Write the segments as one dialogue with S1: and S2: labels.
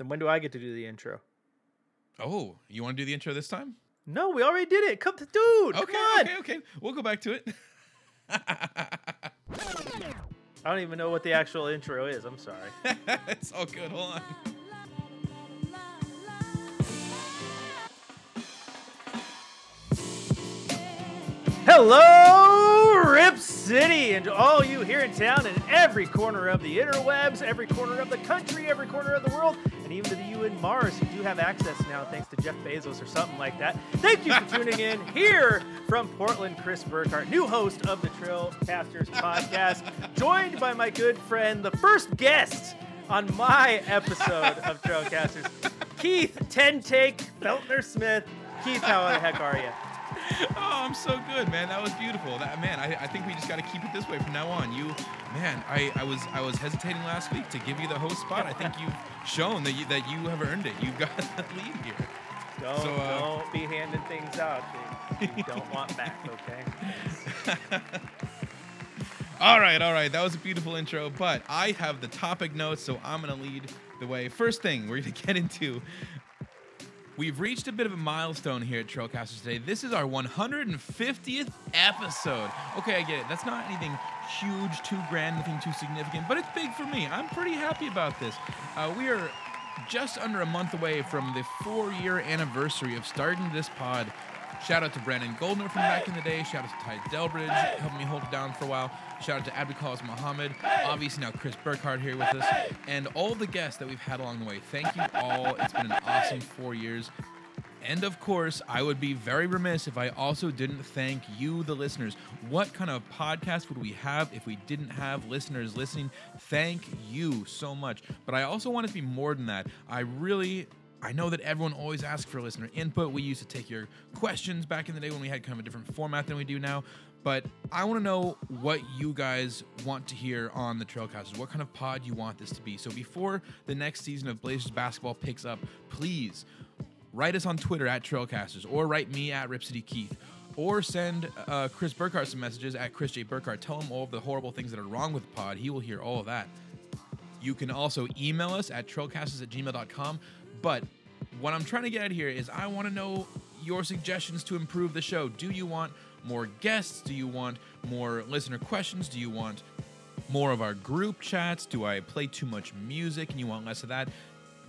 S1: Then when do I get to do the intro?
S2: Oh, you want to do the intro this time?
S1: No, we already did it. Come to dude.
S2: Okay,
S1: come on.
S2: okay, okay. We'll go back to it.
S1: I don't even know what the actual intro is. I'm sorry.
S2: it's all good. Hold on.
S1: Hello, Rip City, and to all you here in town and every corner of the interwebs, every corner of the country, every corner of the world, and even to the you in Mars who do have access now thanks to Jeff Bezos or something like that. Thank you for tuning in here from Portland, Chris Burkhardt, new host of the Trailcasters podcast, joined by my good friend, the first guest on my episode of Trailcasters, Keith Ten Take Feltner Smith. Keith, how the heck are you?
S2: Oh, I'm so good, man. That was beautiful. That man, I, I think we just got to keep it this way from now on. You, man, I, I was I was hesitating last week to give you the host spot. I think you've shown that you that you have earned it. You've got the lead here.
S1: Don't,
S2: So, uh,
S1: don't be handing things out that you don't want back, okay?
S2: All right, all right. That was a beautiful intro, but I have the topic notes, so I'm going to lead the way. First thing we're going to get into We've reached a bit of a milestone here at Trailcasters today. This is our 150th episode. Okay, I get it. That's not anything huge, too grand, nothing too significant, but it's big for me. I'm pretty happy about this. Uh, we are just under a month away from the four year anniversary of starting this pod. Shout out to Brandon Goldner from back in the day. Shout out to Ty Delbridge, helping me hold it down for a while. Shout out to Abdul Muhammad. Obviously, now Chris Burkhardt here with us. And all the guests that we've had along the way. Thank you all. It's been an awesome four years. And of course, I would be very remiss if I also didn't thank you, the listeners. What kind of podcast would we have if we didn't have listeners listening? Thank you so much. But I also want to be more than that. I really. I know that everyone always asks for listener input. We used to take your questions back in the day when we had kind of a different format than we do now. But I want to know what you guys want to hear on the Trailcasters. What kind of pod you want this to be. So before the next season of Blazers basketball picks up, please write us on Twitter at Trailcasters or write me at Rip City Keith or send uh, Chris Burkhardt some messages at Chris J. Burkhardt. Tell him all of the horrible things that are wrong with the pod. He will hear all of that. You can also email us at trailcasters at gmail.com. But what I'm trying to get at here is I want to know your suggestions to improve the show. Do you want more guests? Do you want more listener questions? Do you want more of our group chats? Do I play too much music and you want less of that?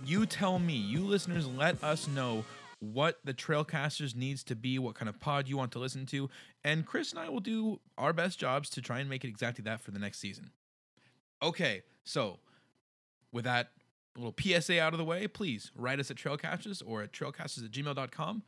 S2: You tell me, you listeners, let us know what the Trailcasters needs to be, what kind of pod you want to listen to, and Chris and I will do our best jobs to try and make it exactly that for the next season. Okay, so with that little PSA out of the way, please write us at Trailcasters or at trailcasters at gmail.com.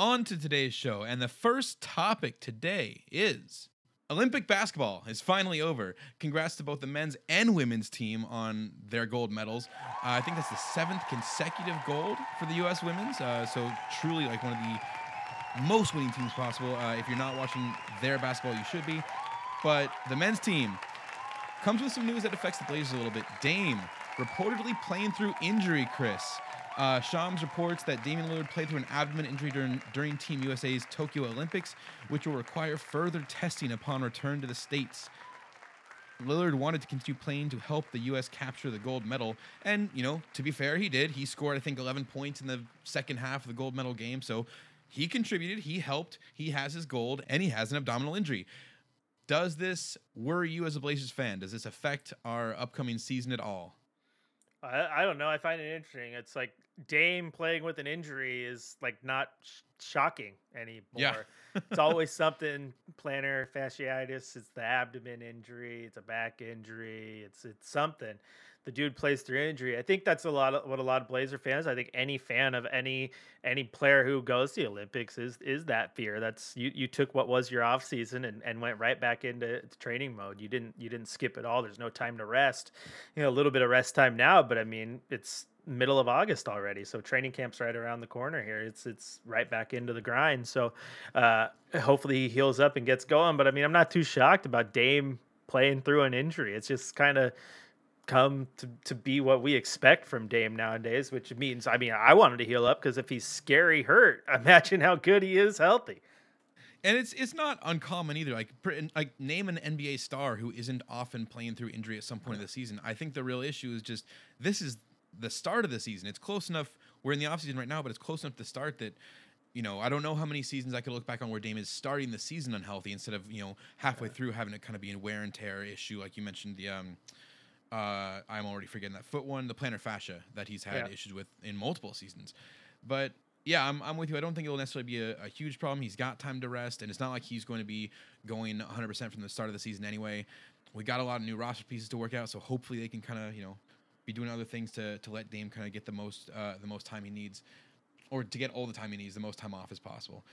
S2: On to today's show, and the first topic today is Olympic basketball is finally over. Congrats to both the men's and women's team on their gold medals. Uh, I think that's the seventh consecutive gold for the U.S. women's. Uh, so truly, like one of the most winning teams possible. Uh, if you're not watching their basketball, you should be. But the men's team comes with some news that affects the Blazers a little bit. Dame reportedly playing through injury. Chris. Uh, Shams reports that Damian Lillard played through an abdomen injury during, during Team USA's Tokyo Olympics, which will require further testing upon return to the States. Lillard wanted to continue playing to help the U.S. capture the gold medal. And, you know, to be fair, he did. He scored, I think, 11 points in the second half of the gold medal game. So he contributed, he helped, he has his gold, and he has an abdominal injury. Does this worry you as a Blazers fan? Does this affect our upcoming season at all?
S1: I, I don't know. I find it interesting. It's like Dame playing with an injury is like not sh- shocking anymore.
S2: Yeah.
S1: it's always something plantar fasciitis. It's the abdomen injury. It's a back injury. It's it's something. The dude plays through injury. I think that's a lot of what a lot of Blazer fans. I think any fan of any any player who goes to the Olympics is is that fear. That's you you took what was your off season and, and went right back into training mode. You didn't you didn't skip at all. There's no time to rest. You know, a little bit of rest time now, but I mean, it's middle of August already. So training camp's right around the corner here. It's it's right back into the grind. So uh, hopefully he heals up and gets going. But I mean, I'm not too shocked about Dame playing through an injury. It's just kind of come to, to be what we expect from Dame nowadays, which means I mean I wanted to heal up because if he's scary hurt, imagine how good he is healthy.
S2: And it's it's not uncommon either. Like like name an NBA star who isn't often playing through injury at some point of the season. I think the real issue is just this is the start of the season. It's close enough. We're in the offseason right now, but it's close enough to start that you know, I don't know how many seasons I could look back on where Dame is starting the season unhealthy instead of, you know, halfway through having it kind of be a wear and tear issue. Like you mentioned, the, um, uh, I'm already forgetting that foot one, the plantar fascia that he's had
S1: Yeah.
S2: issues with in multiple seasons. But yeah, I'm, I'm with you. I don't think it'll necessarily be a, a huge problem. He's got time to rest, and it's not like he's going to be going 100% from the start of the season anyway. We got a lot of new roster pieces to work out, so hopefully they can kind of, you know, be doing other things to, to let Dame kind of get the most uh, the most time he needs or to get all the time he needs, the most time off as possible.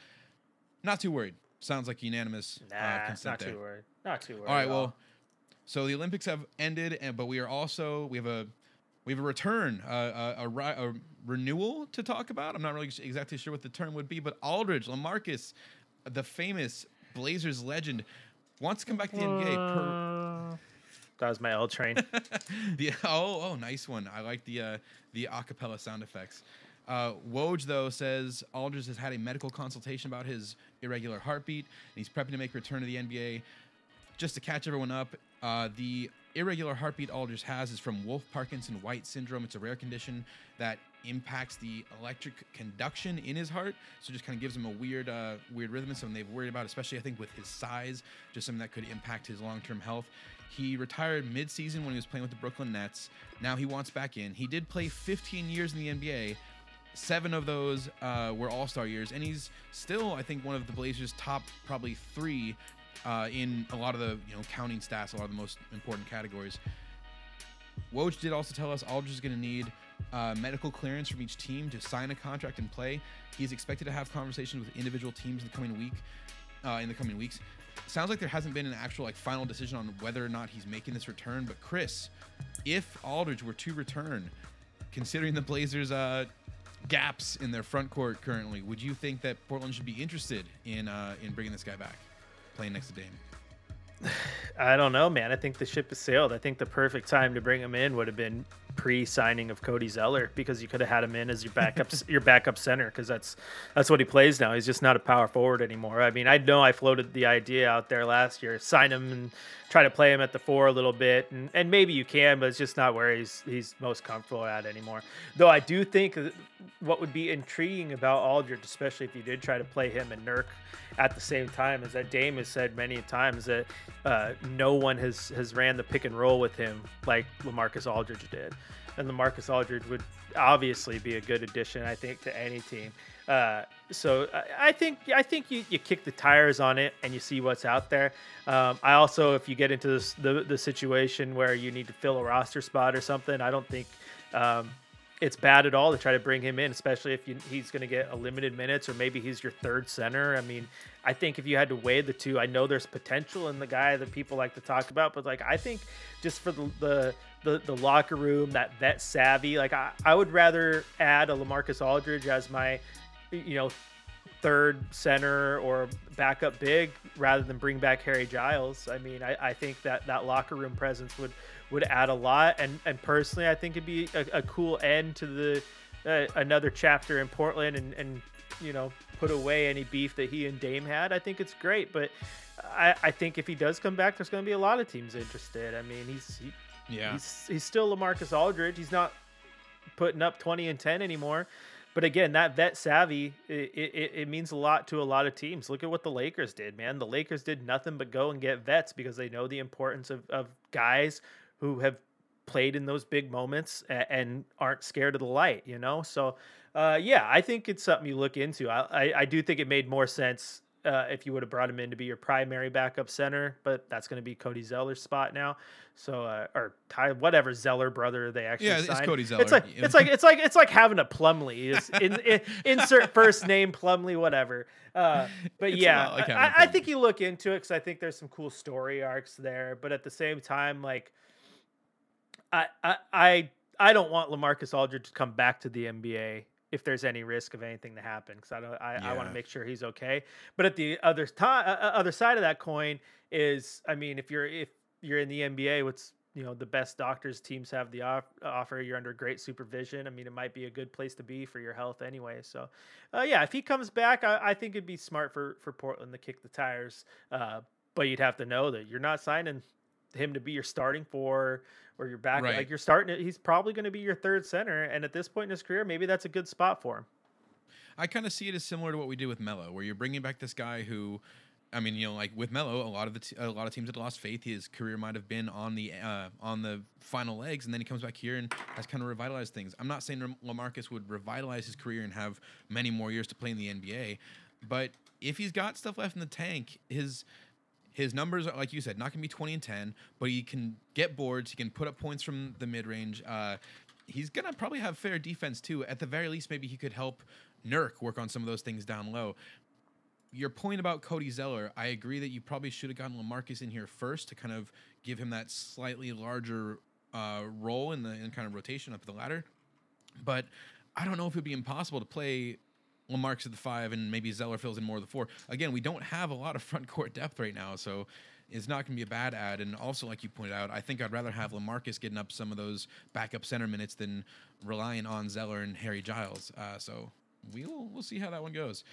S2: Not too worried. Sounds like unanimous
S1: Nah,
S2: uh, consent
S1: not
S2: there.
S1: too worried. Not too worried.
S2: All right, well, so the Olympics have ended, and but we are also we have a we have a return, uh, a, a, a renewal to talk about. I'm not really exactly sure what the term would be, but Aldridge, Lamarcus, the famous Blazers legend, wants to come back to the NBA. Per,
S1: Uh, that was my L train.
S2: the oh oh nice one. I like the uh, the acapella sound effects. Uh, Woj though says Aldridge has had a medical consultation about his irregular heartbeat, and he's prepping to make a return to the NBA. Just to catch everyone up, uh, the irregular heartbeat Alders has is from Wolff Parkinson White syndrome. It's a rare condition that impacts the electric conduction in his heart, so just kind of gives him a weird, uh, weird rhythm. And something they've worried about, especially I think with his size, just something that could impact his long-term health. He retired mid-season when he was playing with the Brooklyn Nets. Now he wants back in. He did play 15 years in the NBA. Seven of those uh, were All Star years, and he's still, I think, one of the Blazers' top probably three uh, in a lot of the you know counting stats, a lot of the most important categories. Woj did also tell us Aldridge is going to need uh, medical clearance from each team to sign a contract and play. He's expected to have conversations with individual teams in the coming week. Uh, in the coming weeks, sounds like there hasn't been an actual like final decision on whether or not he's making this return. But Chris, if Aldridge were to return, considering the Blazers' uh, gaps in their front court currently, would you think that Portland should be interested in uh, in bringing this guy back, playing next to Dame?
S1: I don't know, man. I think the ship has sailed. I think the perfect time to bring him in would have been pre-signing of Cody Zeller because you could have had him in as your backup your backup center because that's that's what he plays now. He's just not a power forward anymore. I mean, I know I floated the idea out there last year, sign him and try to play him at the four a little bit, and, and maybe you can, but it's just not where he's he's most comfortable at anymore. Though I do think what would be intriguing about Aldridge, especially if you did try to play him and Nurk at the same time, is that Dame has said many times that uh, no one has has ran the pick and roll with him like Lamarcus Aldridge did, and Lamarcus Aldridge would obviously be a good addition, I think, to any team. Uh, so I, I think I think you, you kick the tires on it and you see what's out there. Um, I also, if you get into this, the the situation where you need to fill a roster spot or something, I don't think um, it's bad at all to try to bring him in, especially if you, he's going to get a limited minutes or maybe he's your third center. I mean, I think if you had to weigh the two, I know there's potential in the guy that people like to talk about, but like I think just for the the the, the locker room, that vet savvy, like I, I would rather add a Lamarcus Aldridge as my you know third center or backup big rather than bring back Harry Giles. I mean, I, I think that that locker room presence would would add a lot, and and personally, I think it'd be a, a cool end to the uh, another chapter in Portland, and and you know put away any beef that he and Dame had. I think it's great, but I, I think if he does come back, there's going to be a lot of teams interested. I mean, he's he,
S2: Yeah.
S1: he's he's still Lamarcus Aldridge. He's not putting up 20 and 10 anymore. But again, that vet savvy, it, it, it means a lot to a lot of teams. Look at what the Lakers did, man. The Lakers did nothing but go and get vets because they know the importance of, of guys who have played in those big moments and, and aren't scared of the light, you know? So, uh, yeah, I think it's something you look into. I, I, I do think it made more sense uh, if you would have brought him in to be your primary backup center, but that's going to be Cody Zeller's spot now. So, uh, or Ty, whatever Zeller brother they actually
S2: Yeah, it's
S1: signed.
S2: Cody
S1: It's like it's like it's like it's like having a Plumlee. In, in, insert first name Plumlee, whatever. Uh, but
S2: It's
S1: yeah,
S2: like
S1: I, I think you look into it because I think there's some cool story arcs there. But at the same time, like I I I, I don't want Lamarcus Aldridge to come back to the NBA if there's any risk of anything to happen because I don't I, I want to make sure he's okay. But at the other time, uh, other side of that coin is, I mean, if you're if you're in the NBA, what's you know the best doctors teams have the off- offer. You're under great supervision. I mean, it might be a good place to be for your health anyway. So, uh, yeah, if he comes back, I, I think it'd be smart for for Portland to kick the tires. Uh, but you'd have to know that you're not signing him to be your starting four or your back.
S2: Right.
S1: Like you're starting, he's probably going to be your third center, and at this point in his career, maybe that's a good spot for him.
S2: I kind of see it as similar to what we did with Melo, where you're bringing back this guy who, I mean, you know, like with Melo, a lot of the t- a lot of teams had lost faith. His career might have been on the uh, on the final legs, and then he comes back here and has kind of revitalized things. I'm not saying Lam- Lamarcus would revitalize his career and have many more years to play in the NBA, but if he's got stuff left in the tank, his his numbers are like you said, not gonna be 20 and 10, but he can get boards. He can put up points from the mid range. Uh, he's gonna probably have fair defense too. At the very least, maybe he could help Nurk work on some of those things down low. Your point about Cody Zeller, I agree that you probably should have gotten Lamarcus in here first to kind of give him that slightly larger uh, role in the in kind of rotation up the ladder. But I don't know if it'd be impossible to play Lamarcus at the five and maybe Zeller fills in more of the four. Again, we don't have a lot of front court depth right now, so it's not going to be a bad ad. And also, like you pointed out, I think I'd rather have Lamarcus getting up some of those backup center minutes than relying on Zeller and Harry Giles. Uh, so we'll we'll see how that one goes.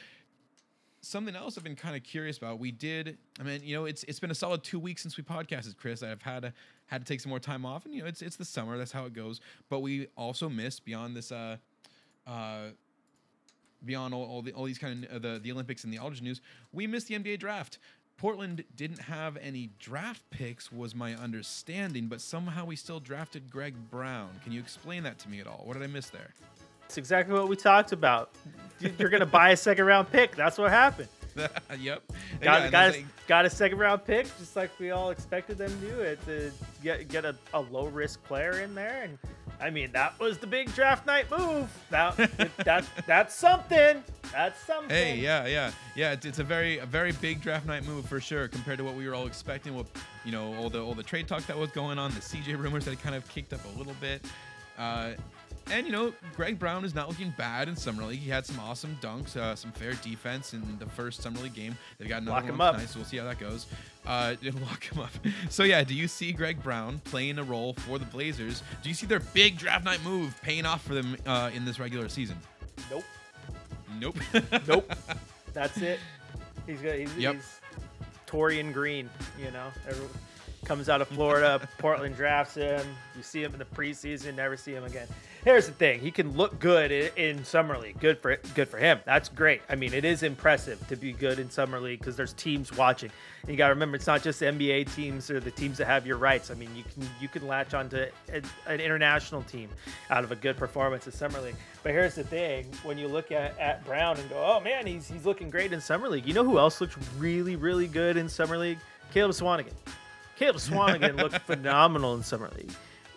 S2: Something else I've been kind of curious about. We did. I mean, you know, it's it's been a solid two weeks since we podcasted, Chris. I've had to, had to take some more time off, and you know, it's it's the summer. That's how it goes. But we also missed beyond this. Uh, uh, beyond all, all the all these kind of uh, the the Olympics and the Aldridge news, we missed the NBA draft. Portland didn't have any draft picks, was my understanding, but somehow we still drafted Greg Brown. Can you explain that to me at all? What did I miss there?
S1: It's exactly what we talked about. You- You're going to buy a second round pick. That's what happened.
S2: yep.
S1: Got,
S2: Yeah,
S1: got, a, got a second round pick, just like we all expected them to do it, to get get a, a low risk player in there. And I mean, that was the big draft night move. That that that's something. That's something.
S2: Hey, yeah, yeah, yeah. It's, it's a very, a very big draft night move for sure compared to what we were all expecting. With you know all the all the trade talk that was going on, the CJ rumors that kind of kicked up a little bit, uh, and you know Greg Brown is not looking bad in summer league. He had some awesome dunks, uh, some fair defense in the first summer league game. They've got another
S1: Lock
S2: one tonight, so we'll see how that goes. Uh, lock him up. So yeah, do you see Greg Brown playing a role for the Blazers? Do you see their big draft night move paying off for them uh, in this regular season?
S1: Nope.
S2: Nope.
S1: Nope. That's it. He's good. he's,
S2: Yep.
S1: he's Torian Green, you know. Every, comes out of Florida, Portland drafts him. You see him in the preseason, never see him again. Here's the thing: he can look good in, in summer league. Good for good for him. That's great. I mean, it is impressive to be good in summer league because there's teams watching. And you got to remember, it's not just NBA teams or the teams that have your rights. I mean, you can you can latch onto a, an international team out of a good performance in summer league. But here's the thing: when you look at, at Brown and go, "Oh man, he's he's looking great in summer league," you know who else looks really really good in summer league? Caleb Swanigan. Caleb Swanigan looked phenomenal in summer league.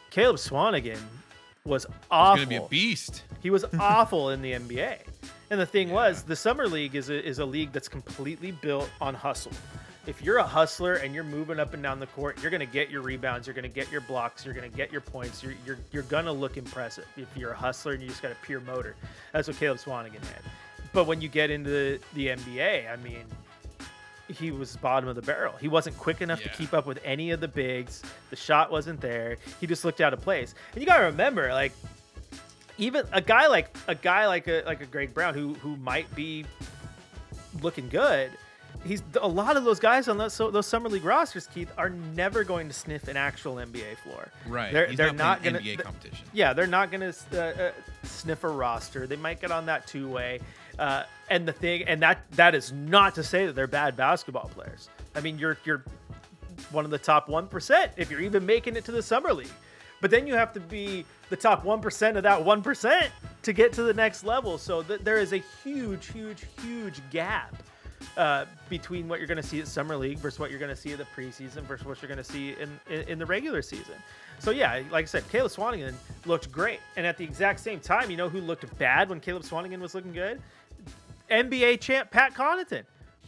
S1: Caleb Swanigan was
S2: He's
S1: awful.
S2: gonna be a beast.
S1: He was awful in the NBA. And the thing
S2: Yeah.
S1: was, the summer league is a, is a league that's completely built on hustle. If you're a hustler and you're moving up and down the court, you're going to get your rebounds, you're going to get your blocks, you're going to get your points, you're, you're, you're going to look impressive if you're a hustler and you just got a pure motor. That's what Caleb Swanigan had. But when you get into the, the NBA, I mean, he was bottom of the barrel. He wasn't quick enough to keep up with any of the bigs. The shot wasn't there. He just looked out of place. And you got to remember, like, even a guy like a guy like a like a Greg Brown who who might be looking good. He's a lot of those guys on those so those summer league rosters, Keith, are never going to sniff an actual NBA floor.
S2: Right.
S1: They're,
S2: He's
S1: they're
S2: not,
S1: not gonna.
S2: NBA
S1: th-
S2: competition.
S1: yeah, they're not going to uh, uh, sniff a roster. They might get on that two way. Uh, and the thing, and that that is not to say that they're bad basketball players. I mean, you're you're one of the top one percent if you're even making it to the summer league. But then you have to be the top one percent of that one percent to get to the next level. So th- there is a huge, huge, huge gap uh, between what you're going to see at summer league versus what you're going to see at the preseason versus what you're going to see in, in in the regular season. So yeah, like I said, Caleb Swanigan looked great, and at the exact same time, you know who looked bad when Caleb Swanigan was looking good? NBA champ Pat Connaughton.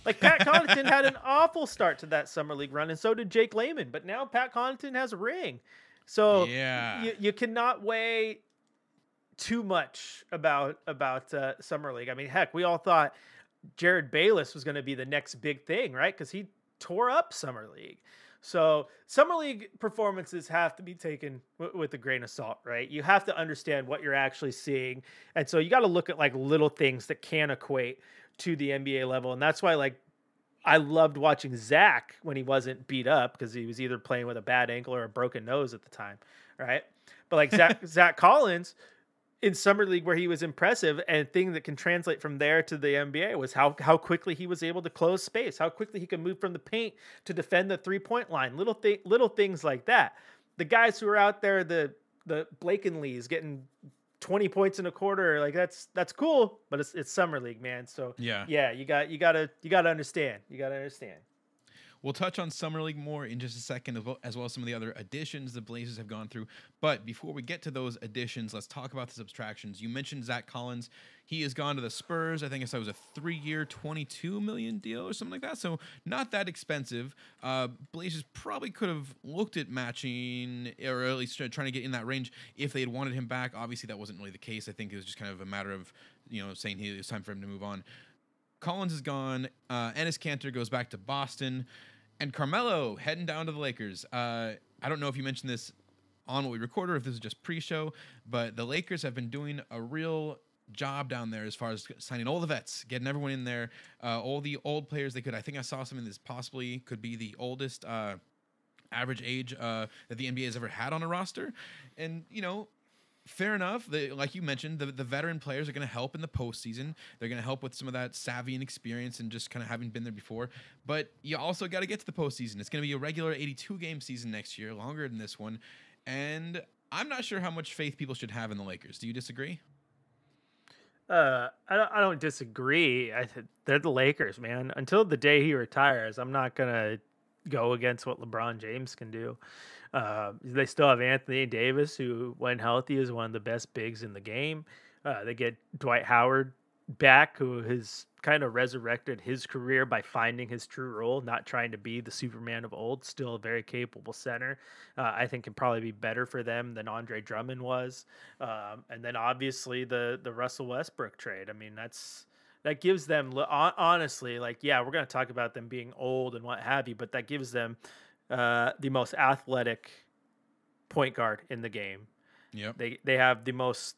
S1: Like Pat Connaughton had an awful start to that summer league run, and so did Jake Layman. But now Pat Connaughton has a ring, so
S2: Yeah.
S1: you, you cannot weigh too much about about uh, summer league. I mean, heck, we all thought Jerryd Bayless was going to be the next big thing, right? Because he tore up summer league. So summer league performances have to be taken w- with a grain of salt, right? You have to understand what you're actually seeing, and so you got to look at like little things that can equate to the NBA level, and that's why like I loved watching Zach when he wasn't beat up because he was either playing with a bad ankle or a broken nose at the time, right? But like Zach Zach Collins in summer league where he was impressive and thing that can translate from there to the NBA was how how quickly he was able to close space, how quickly he could move from the paint to defend the three point line, little thing little things like that. The guys who are out there, the the Blakeneys getting 20 points in a quarter, like that's that's cool, but it's it's summer league, man. So
S2: Yeah.
S1: yeah, you got you gotta you gotta understand. You gotta understand.
S2: We'll touch on Summer League more in just a second, as well, as some of the other additions the Blazers have gone through. But before we get to those additions, let's talk about the subtractions. You mentioned Zach Collins. He has gone to the Spurs. I think it was a three-year, 22 million deal or something like that. So not that expensive. Uh, Blazers probably could have looked at matching, or at least trying to get in that range if they had wanted him back. Obviously, that wasn't really the case. I think it was just kind of a matter of, you know, saying he, it was time for him to move on. Collins is gone. Uh, Enes Kanter goes back to Boston, and Carmelo heading down to the Lakers. Uh, I don't know if you mentioned this on what we recorded, or if this is just pre-show, but the Lakers have been doing a real job down there as far as signing all the vets, getting everyone in there, uh, all the old players they could. I think I saw something that's possibly could be the oldest uh, average age uh, that the NBA has ever had on a roster, and you know fair enough. Like you mentioned, the, the veteran players are going to help in the postseason. They're going to help with some of that savvy and experience and just kind of having been there before. But you also got to get to the postseason. It's going to be a regular 82 game season next year, longer than this one. And I'm not sure how much faith people should have in the Lakers. Do you disagree?
S1: Uh, I don't, I don't disagree. I th- they're the Lakers, man. Until the day he retires, I'm not gonna go against what LeBron James can do. Uh, they still have Anthony Davis, who, when healthy, is one of the best bigs in the game. Uh, they get Dwight Howard back, who has kind of resurrected his career by finding his true role, not trying to be the Superman of old. Still a very capable center. Uh, I think can probably be better for them than Andre Drummond was. Um, and then obviously the the Russell Westbrook trade. I mean, that's that gives them honestly, like, yeah, we're gonna talk about them being old and what have you, but that gives them uh, the most athletic point guard in the game.
S2: Yep.
S1: They they have the most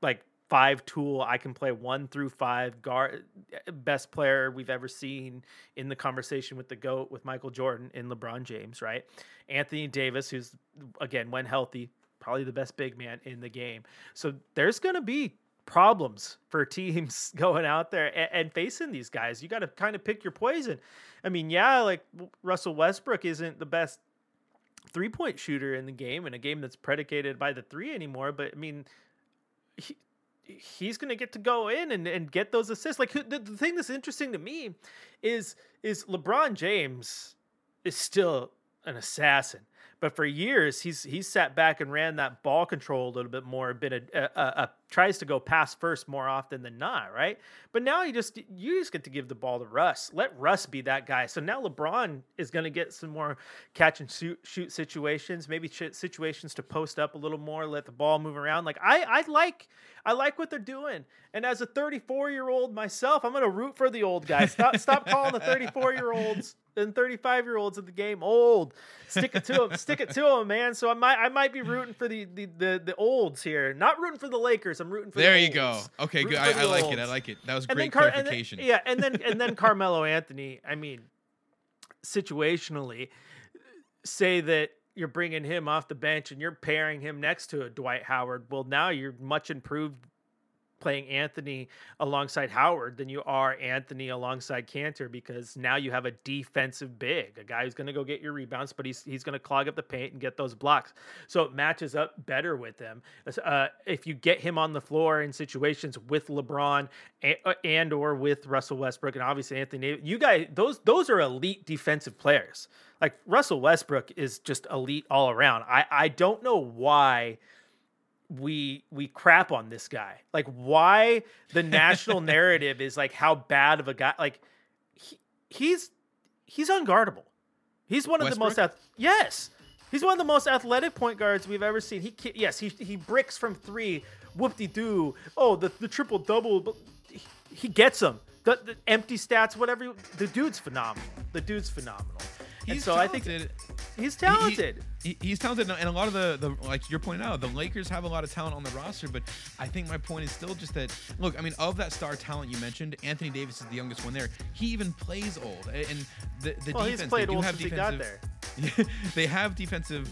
S1: like five tool. I can play one through five guard best player we've ever seen in the conversation with the GOAT with Michael Jordan in LeBron James, right? Anthony Davis, who's again, when healthy, probably the best big man in the game. So there's gonna be problems for teams going out there and, and facing these guys. You got to kind of pick your poison. I mean, yeah, like Russell Westbrook isn't the best three point shooter in the game in a game that's predicated by the three anymore, but I mean, he, he's going to get to go in and, and get those assists. Like the, the thing that's interesting to me is is LeBron James is still an assassin. But for years, he's he's sat back and ran that ball control a little bit more, been a, a, a, tries to go pass first more often than not, right? But now you just you just get to give the ball to Russ. Let Russ be that guy. So now LeBron is going to get some more catch and shoot, shoot situations, maybe situations to post up a little more, let the ball move around. Like I I like I like what they're doing. And as a 34 year old myself, I'm going to root for the old guys. Stop stop calling the 34 year olds and 35 year olds of the game old. Stick it to them. Stick it to them, man. So I might I might be rooting for the the the, the olds here. Not rooting for the Lakers. I'm rooting for the
S2: there
S1: the
S2: you go. Okay, good. I, I, like it. I like it. That was
S1: and
S2: great
S1: Car-
S2: clarification.
S1: And then, yeah, and then and then Carmelo Anthony. I mean, situationally, say that you're bringing him off the bench and you're pairing him next to a Dwight Howard. Well, now you're much improved playing Anthony alongside Howard than you are Anthony alongside Kanter because now you have a defensive big, a guy who's going to go get your rebounds, but he's he's going to clog up the paint and get those blocks. So it matches up better with them. Uh, if you get him on the floor in situations with LeBron and, uh, and or with Russell Westbrook and obviously Anthony, you guys those those are elite defensive players. Like Russell Westbrook is just elite all around. I I don't know why we we crap on this guy. Like why the national narrative is like how bad of a guy like he, he's he's unguardable. He's one of
S2: Westbrook?
S1: the most ath- yes. He's one of the most athletic point guards we've ever seen. He yes, he he bricks from 3. Whoop de doo. Oh, the the triple double he, he gets them. The, the empty stats whatever the dude's phenomenal. The dude's phenomenal. and
S2: He's
S1: so I think
S2: talented.
S1: He's
S2: He- he-
S1: talented.
S2: He, he's talented, and a lot of the, the like you're pointing out, the Lakers have a lot of talent on the roster. But I think my point is still just that. Look, I mean, of that star talent you mentioned, Anthony Davis is the youngest one there. He even plays old, and the the
S1: well,
S2: defense
S1: he's played
S2: they do
S1: old
S2: have
S1: since he got
S2: defensive.
S1: there.
S2: they have defensive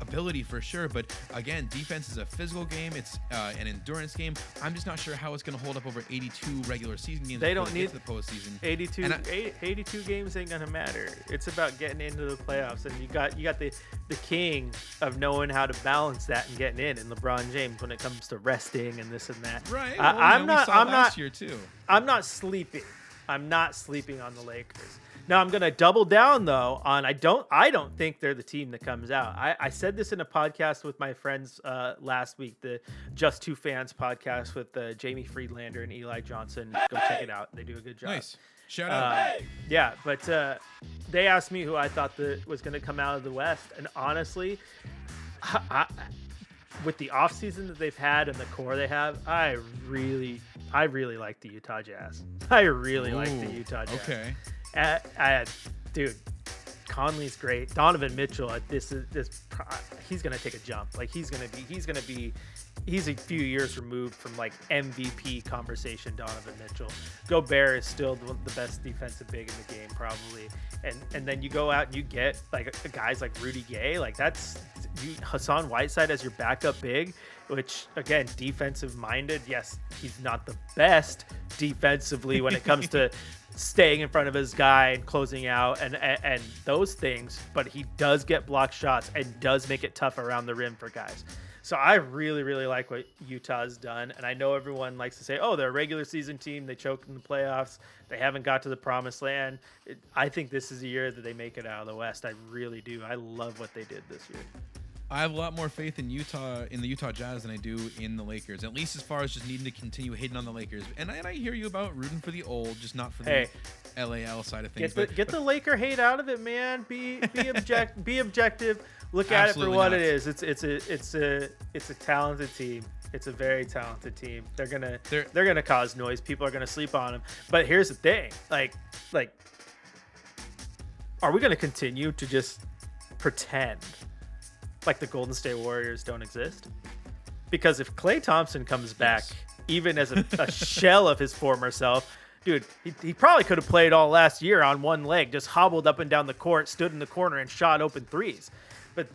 S2: ability for sure, but again, defense is a physical game. It's uh, an endurance game. I'm just not sure how it's going to hold up over 82 regular season games.
S1: They don't need-
S2: the postseason.
S1: 82,
S2: I-
S1: eight- 82 games ain't gonna matter. It's about getting into the playoffs, and you got you got the the king of knowing how to balance that and getting in, and LeBron James when it comes to resting and this and that.
S2: Right.
S1: I,
S2: well, know, we
S1: not. I'm
S2: last
S1: not.
S2: year too.
S1: I'm not sleeping. I'm not sleeping on the Lakers. Now I'm gonna double down though on I don't I don't think they're the team that comes out. I, I said this in a podcast with my friends uh, last week, the Just Two Fans podcast with uh, Jamie Friedlander and Eli Johnson. Go check it out. They do a good job.
S2: Nice. Shout out.
S1: Um, yeah, but uh, they asked me who I thought that was going to come out of the West, and honestly, I, I, with the offseason that they've had and the core they have, I really, I really like the Utah Jazz. I really like the Utah Jazz.
S2: Okay.
S1: Dude, Conley's great. Donovan Mitchell, uh, this is this, he's gonna take a jump. Like he's gonna be, he's gonna be, he's a few years removed from like MVP conversation. Donovan Mitchell, Gobert is still the, the best defensive big in the game probably. And and then you go out and you get like guys like Rudy Gay, like that's you, Hassan Whiteside as your backup big, which again defensive minded. Yes, he's not the best defensively when it comes to staying in front of his guy and closing out and, and and those things but he does get block shots and does make it tough around the rim for guys. So i really really like what utah's done and i know everyone likes to say oh they're a regular season team. They choked in the playoffs. They haven't got to the promised land. It, i think this is a year that they make it out of the west. I really do. I love what they did this year
S2: I have a lot more faith in Utah in the Utah Jazz than I do in the Lakers. At least as far as just needing to continue hitting on the Lakers. And I, and I hear you about rooting for the old, just not for
S1: Hey.
S2: the LAL side of things.
S1: get the
S2: but,
S1: get the laker hate out of it man be be object be objective look at it for what
S2: not.
S1: it is it's it's a it's a it's a talented team it's a very talented team they're gonna
S2: They're-
S1: they're, gonna cause noise people are gonna sleep on them but here's the thing like like are we gonna continue to just pretend like the golden state warriors don't exist. Because if Klay Thompson comes back
S2: Yes.
S1: even as a, a shell of his former self dude he, he probably could have played all last year on one leg just hobbled up and down the court stood in the corner and shot open threes. But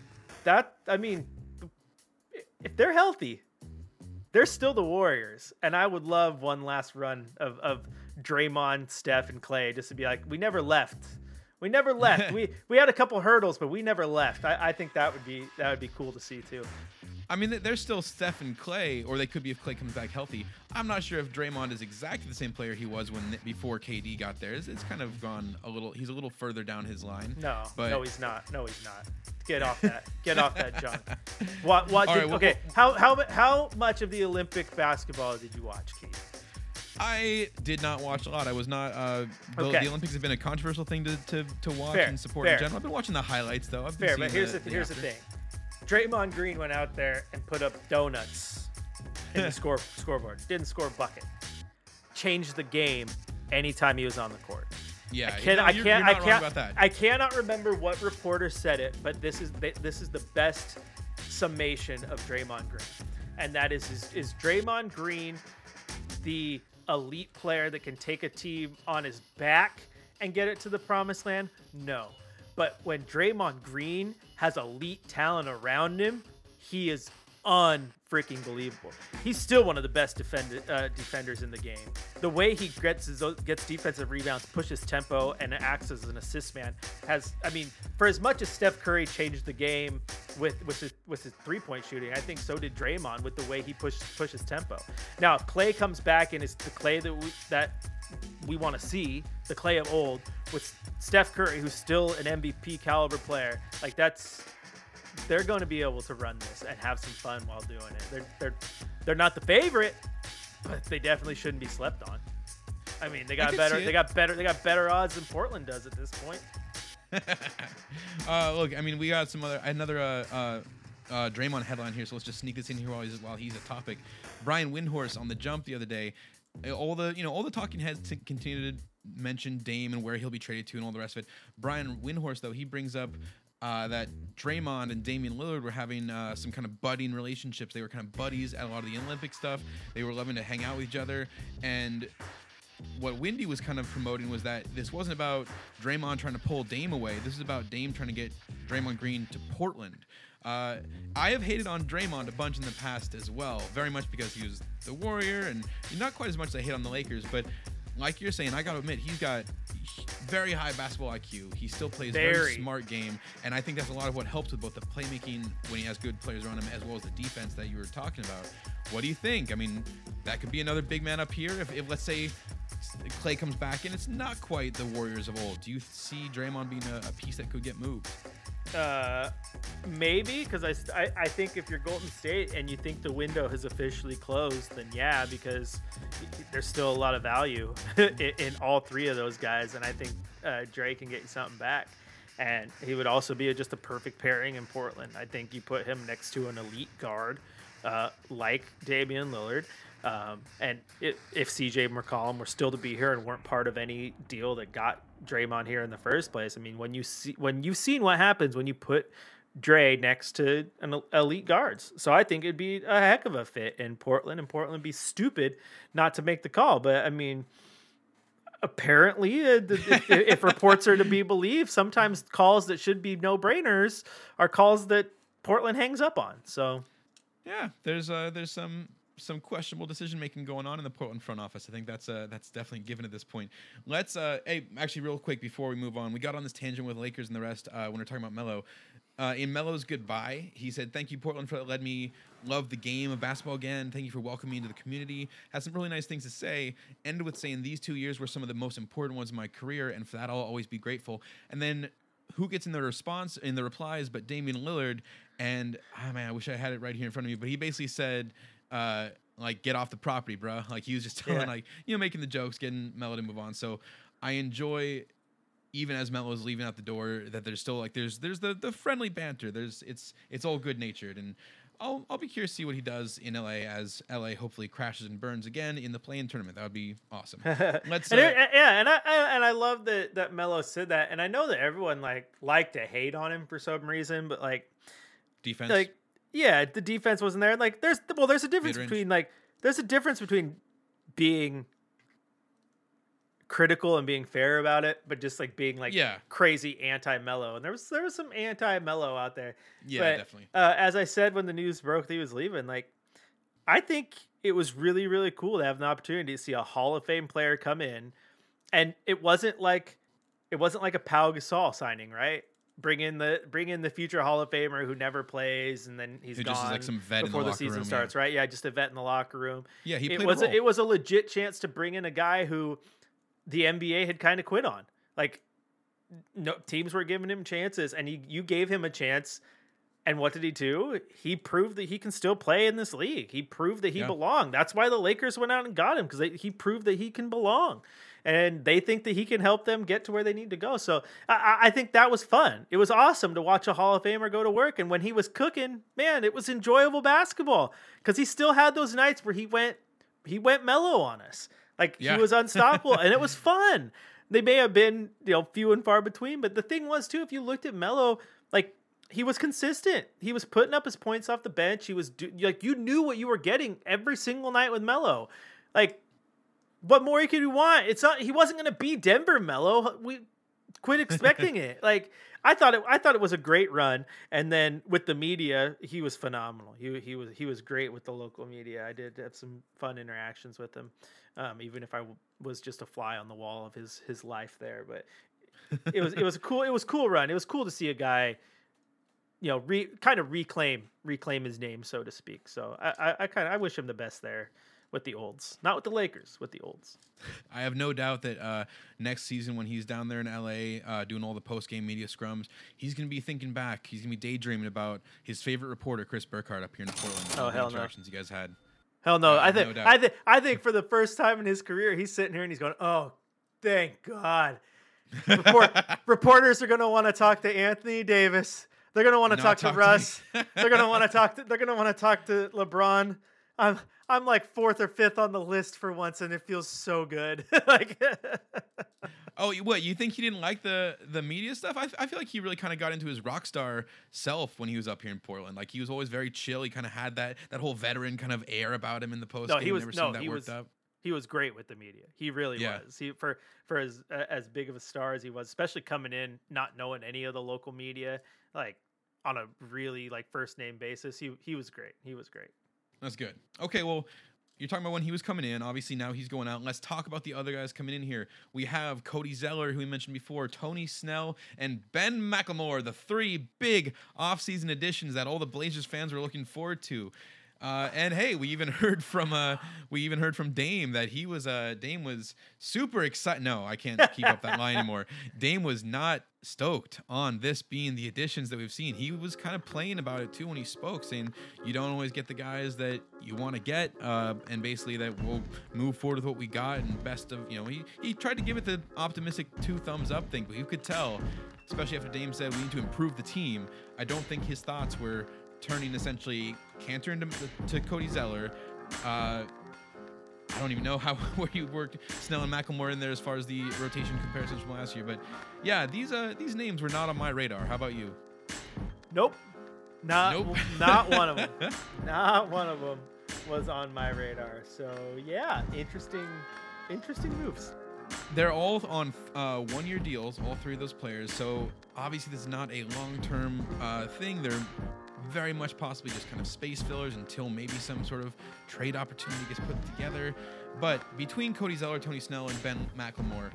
S1: that i mean if they're healthy they're still the warriors. And i would love one last run of, of draymond steph and clay just to be like we never left we never left we we had a couple hurdles but we never left I, I think that would be that would be cool to see too
S2: I mean, they're still Steph and Klay, or they could be if Klay comes back healthy. I'm not sure if Draymond is exactly the same player he was when before KD got there. It's, it's kind of gone a little. He's a little further down his line.
S1: No,
S2: but
S1: no, he's not. No, he's not. Get off that. Get off that junk. What? What? Did,
S2: right, well-
S1: okay. How how how much of the Olympic basketball did you watch, Keith?
S2: I did not watch a lot. I was not. Uh, the,
S1: Okay.
S2: the Olympics have been a controversial thing to, to, to watch
S1: Fair,
S2: and support
S1: fair.
S2: in general. I've been watching the highlights though. I've been
S1: Fair, but here's the,
S2: the
S1: here's the thing. Draymond Green went out there and put up donuts in the score scoreboard. Didn't score a bucket. Changed the game anytime he was on the court.
S2: Yeah,
S1: I can't. I
S2: you're,
S1: can't.
S2: You're
S1: I
S2: not
S1: can't. I cannot remember what reporter said it, but this is the- this is the best summation of Draymond Green, and that is is, is Draymond Green the elite player that can take a team on his back and get it to the promised land? No, but when Draymond Green has elite talent around him, he is unfreaking believable. He's still one of the best defend, uh, defenders in the game. The way he gets his, gets defensive rebounds, pushes tempo, and acts as an assist man has. I mean, for as much as Steph Curry changed the game with with his, with his three point shooting, I think so did Draymond with the way he pushes pushes tempo. Now, if Klay comes back and it's the Klay that we, that we want to see, the Klay of old, with Steph Curry, who's still an MVP caliber player, like that's they're going to be able to run this and have some fun while doing it. They're they're they're not the favorite, but they definitely shouldn't be slept on. I mean, they got better. They got better. They got better odds than Portland does at this point.
S2: uh, look, I mean, we got some other another uh, uh, uh, Draymond headline here, so let's just sneak this in here while he's while he's a topic. Brian Windhorst on the jump the other day. uh, All the you know all the talking heads to continue to mentioned Dame and where he'll be traded to and all the rest of it. Brian Windhorst, though, he brings up uh, that Draymond and Damian Lillard were having uh, some kind of budding relationships. They were kind of buddies at a lot of the Olympic stuff. They were loving to hang out with each other. And what Wendy was kind of promoting was that this wasn't about Draymond trying to pull Dame away. This is about Dame trying to get Draymond Green to Portland. Uh, I have hated on Draymond a bunch in the past as well, very much because he was the Warrior, and not quite as much as I hate on the Lakers. But like you're saying, I got to admit, he's got very high basketball IQ. He still plays very. very smart game, and I think that's a lot of what helps with both the playmaking when he has good players around him, as well as the defense that you were talking about. What do you think? I mean, that could be another big man up here. If, if let's say Klay comes back and it's not quite the Warriors of old, do you see Draymond being a, a piece that could get moved?
S1: Uh, maybe because I, I, I think if you're Golden State and you think the window has officially closed, then yeah, because there's still a lot of value in, in, all three of those guys, and I think uh, Dre can get you something back. And he would also be just a perfect pairing in Portland. I think you put him next to an elite guard uh, like Damian Lillard. Um, and it, if CJ McCollum were still to be here and weren't part of any deal that got Draymond here in the first place, I mean, when you see when you've seen what happens when you put Dre next to an elite guards, so I think it'd be a heck of a fit in Portland, and Portland'd be stupid not to make the call. But I mean, apparently, uh, if, if reports are to be believed, sometimes calls that should be no brainers are calls that Portland hangs up on. So.
S2: Yeah, there's uh, there's some some questionable decision making going on in the Portland front office. I think that's uh, that's definitely given at this point. Let's uh, hey, actually, real quick before we move on, we got on this tangent with Lakers and the rest uh, when we are talking about Melo. Uh, in Melo's goodbye, he said, "Thank you, Portland, for letting me love the game of basketball again. Thank you for welcoming me into the community." Has some really nice things to say. Ended with saying, "These two years were some of the most important ones in my career, and for that, I'll always be grateful." And then who gets in the response in the replies but Damian Lillard and oh man I wish I had it right here in front of me but he basically said uh, like get off the property, bro. Like he was just telling, yeah. like you know, making the jokes, getting Melo to move on. So I enjoy, even as Melo is leaving out the door, that there's still like there's there's the the friendly banter. There's it's it's all good natured, and I'll I'll be curious to see what he does in LA as LA hopefully crashes and burns again in the play-in tournament. That would be awesome.
S1: Let's and uh, it, yeah, and I, I, and I love that that Melo said that, and I know that everyone like liked to hate on him for some reason, but like
S2: defense,
S1: like yeah, the defense wasn't there. Like there's well, there's a difference Mid-range. between like there's a difference between being critical and being fair about it, but just like being like
S2: yeah.
S1: crazy anti Melo. And there was there was some anti Melo out there.
S2: Yeah,
S1: but,
S2: definitely.
S1: Uh, as I said when the news broke that he was leaving, like I think it was really really cool to have an opportunity to see a Hall of Fame player come in, and it wasn't like it wasn't like a Pau Gasol signing, right? Bring in the bring in the future Hall of Famer who never plays and then he's
S2: who
S1: gone
S2: like some vet
S1: before
S2: the,
S1: the season
S2: room,
S1: starts,
S2: yeah.
S1: right? Yeah, just a vet in the locker room.
S2: Yeah, he
S1: it was a, it was a legit chance to bring in a guy who the NBA had kind of quit on. Like no teams were giving him chances and he you gave him a chance and what did he do? He proved that he can still play in this league. He proved that he yeah. belonged. That's why the Lakers went out and got him because he proved that he can belong and they think that he can help them get to where they need to go. So I, I, think that was fun. It was awesome to watch a Hall of Famer go to work. And when he was cooking, man, it was enjoyable basketball because he still had those nights where he went he went mellow on us. Like yeah. he was unstoppable, and it was fun. They may have been you know few and far between, but the thing was too, if you looked at Melo, like he was consistent. He was putting up his points off the bench. He was do- like you knew what you were getting every single night with Melo. Like what more could you want? It's not. He wasn't going to be Denver Melo. We quit expecting it. Like I thought it. I thought it was a great run, and then with the media, he was phenomenal. He he was he was great with the local media. I did have some fun interactions with him, um, even if I w- was just a fly on the wall of his his life there. But it was it was a cool. It was cool run. It was cool to see a guy. You know, re, kind of reclaim reclaim his name, so to speak. So I, I, I kind of I wish him the best there with the olds, not with the Lakers, with the olds.
S2: I have no doubt that uh, next season when he's down there in LA uh, doing all the post game media scrums, he's going to be thinking back. He's going to be daydreaming about his favorite reporter, Chris Burkhardt, up here in Portland.
S1: Oh hell no!
S2: You guys had.
S1: Hell no! I think no I think I think for the first time in his career, he's sitting here and he's going, "Oh, thank God." Report, reporters are going to want to talk to Anthony Davis. They're going to want to talk, talk to Russ. they're going to want to talk to. They're going to want to talk to LeBron. I'm I'm like fourth or fifth on the list for once, and it feels so good. like
S2: Oh, what? You think he didn't like the the media stuff? I, I feel like he really kind of got into his rock star self when he was up here in Portland. Like he was always very chill. He kind of had that that whole veteran kind of air about him in the post.
S1: No, he was-
S2: Never
S1: no,
S2: that
S1: he
S2: worked
S1: was-
S2: up.
S1: he was great with the media. He really
S2: Yeah.
S1: was. He for for as uh, as big of a star as he was, especially coming in not knowing any of the local media, like on a really like first name basis. He he was great. He was great.
S2: That's good. Okay, well, you're talking about when he was coming in. Obviously, now he's going out. Let's talk about the other guys coming in here. We have Cody Zeller, who we mentioned before, Tony Snell, and Ben McLemore, the three big offseason additions that all the Blazers fans were looking forward to. Uh, and hey, we even heard from uh, we even heard from Dame that he was uh, Dame was super excited. No, I can't keep up that line anymore. Dame was not stoked on this being the additions that we've seen. He was kind of playing about it too when he spoke, saying you don't always get the guys that you want to get, uh, and basically that we'll move forward with what we got and best of you know. He he tried to give it the optimistic two thumbs up thing, but you could tell, especially after Dame said we need to improve the team. I don't think his thoughts were turning essentially Kanter into to Cody Zeller. Uh, I don't even know how where you worked Snell and McLemore in there as far as the rotation comparisons from last year, but yeah, these uh these names were not on my radar. How about you?
S1: Nope. Not
S2: Nope.
S1: not one of them. not one of them was on my radar. So yeah, interesting interesting moves.
S2: They're all on uh, one-year deals, all three of those players. So obviously, this is not a long-term uh, thing. They're very much possibly just kind of space fillers until maybe some sort of trade opportunity gets put together. But between Cody Zeller, Tony Snell, and Ben McLemore,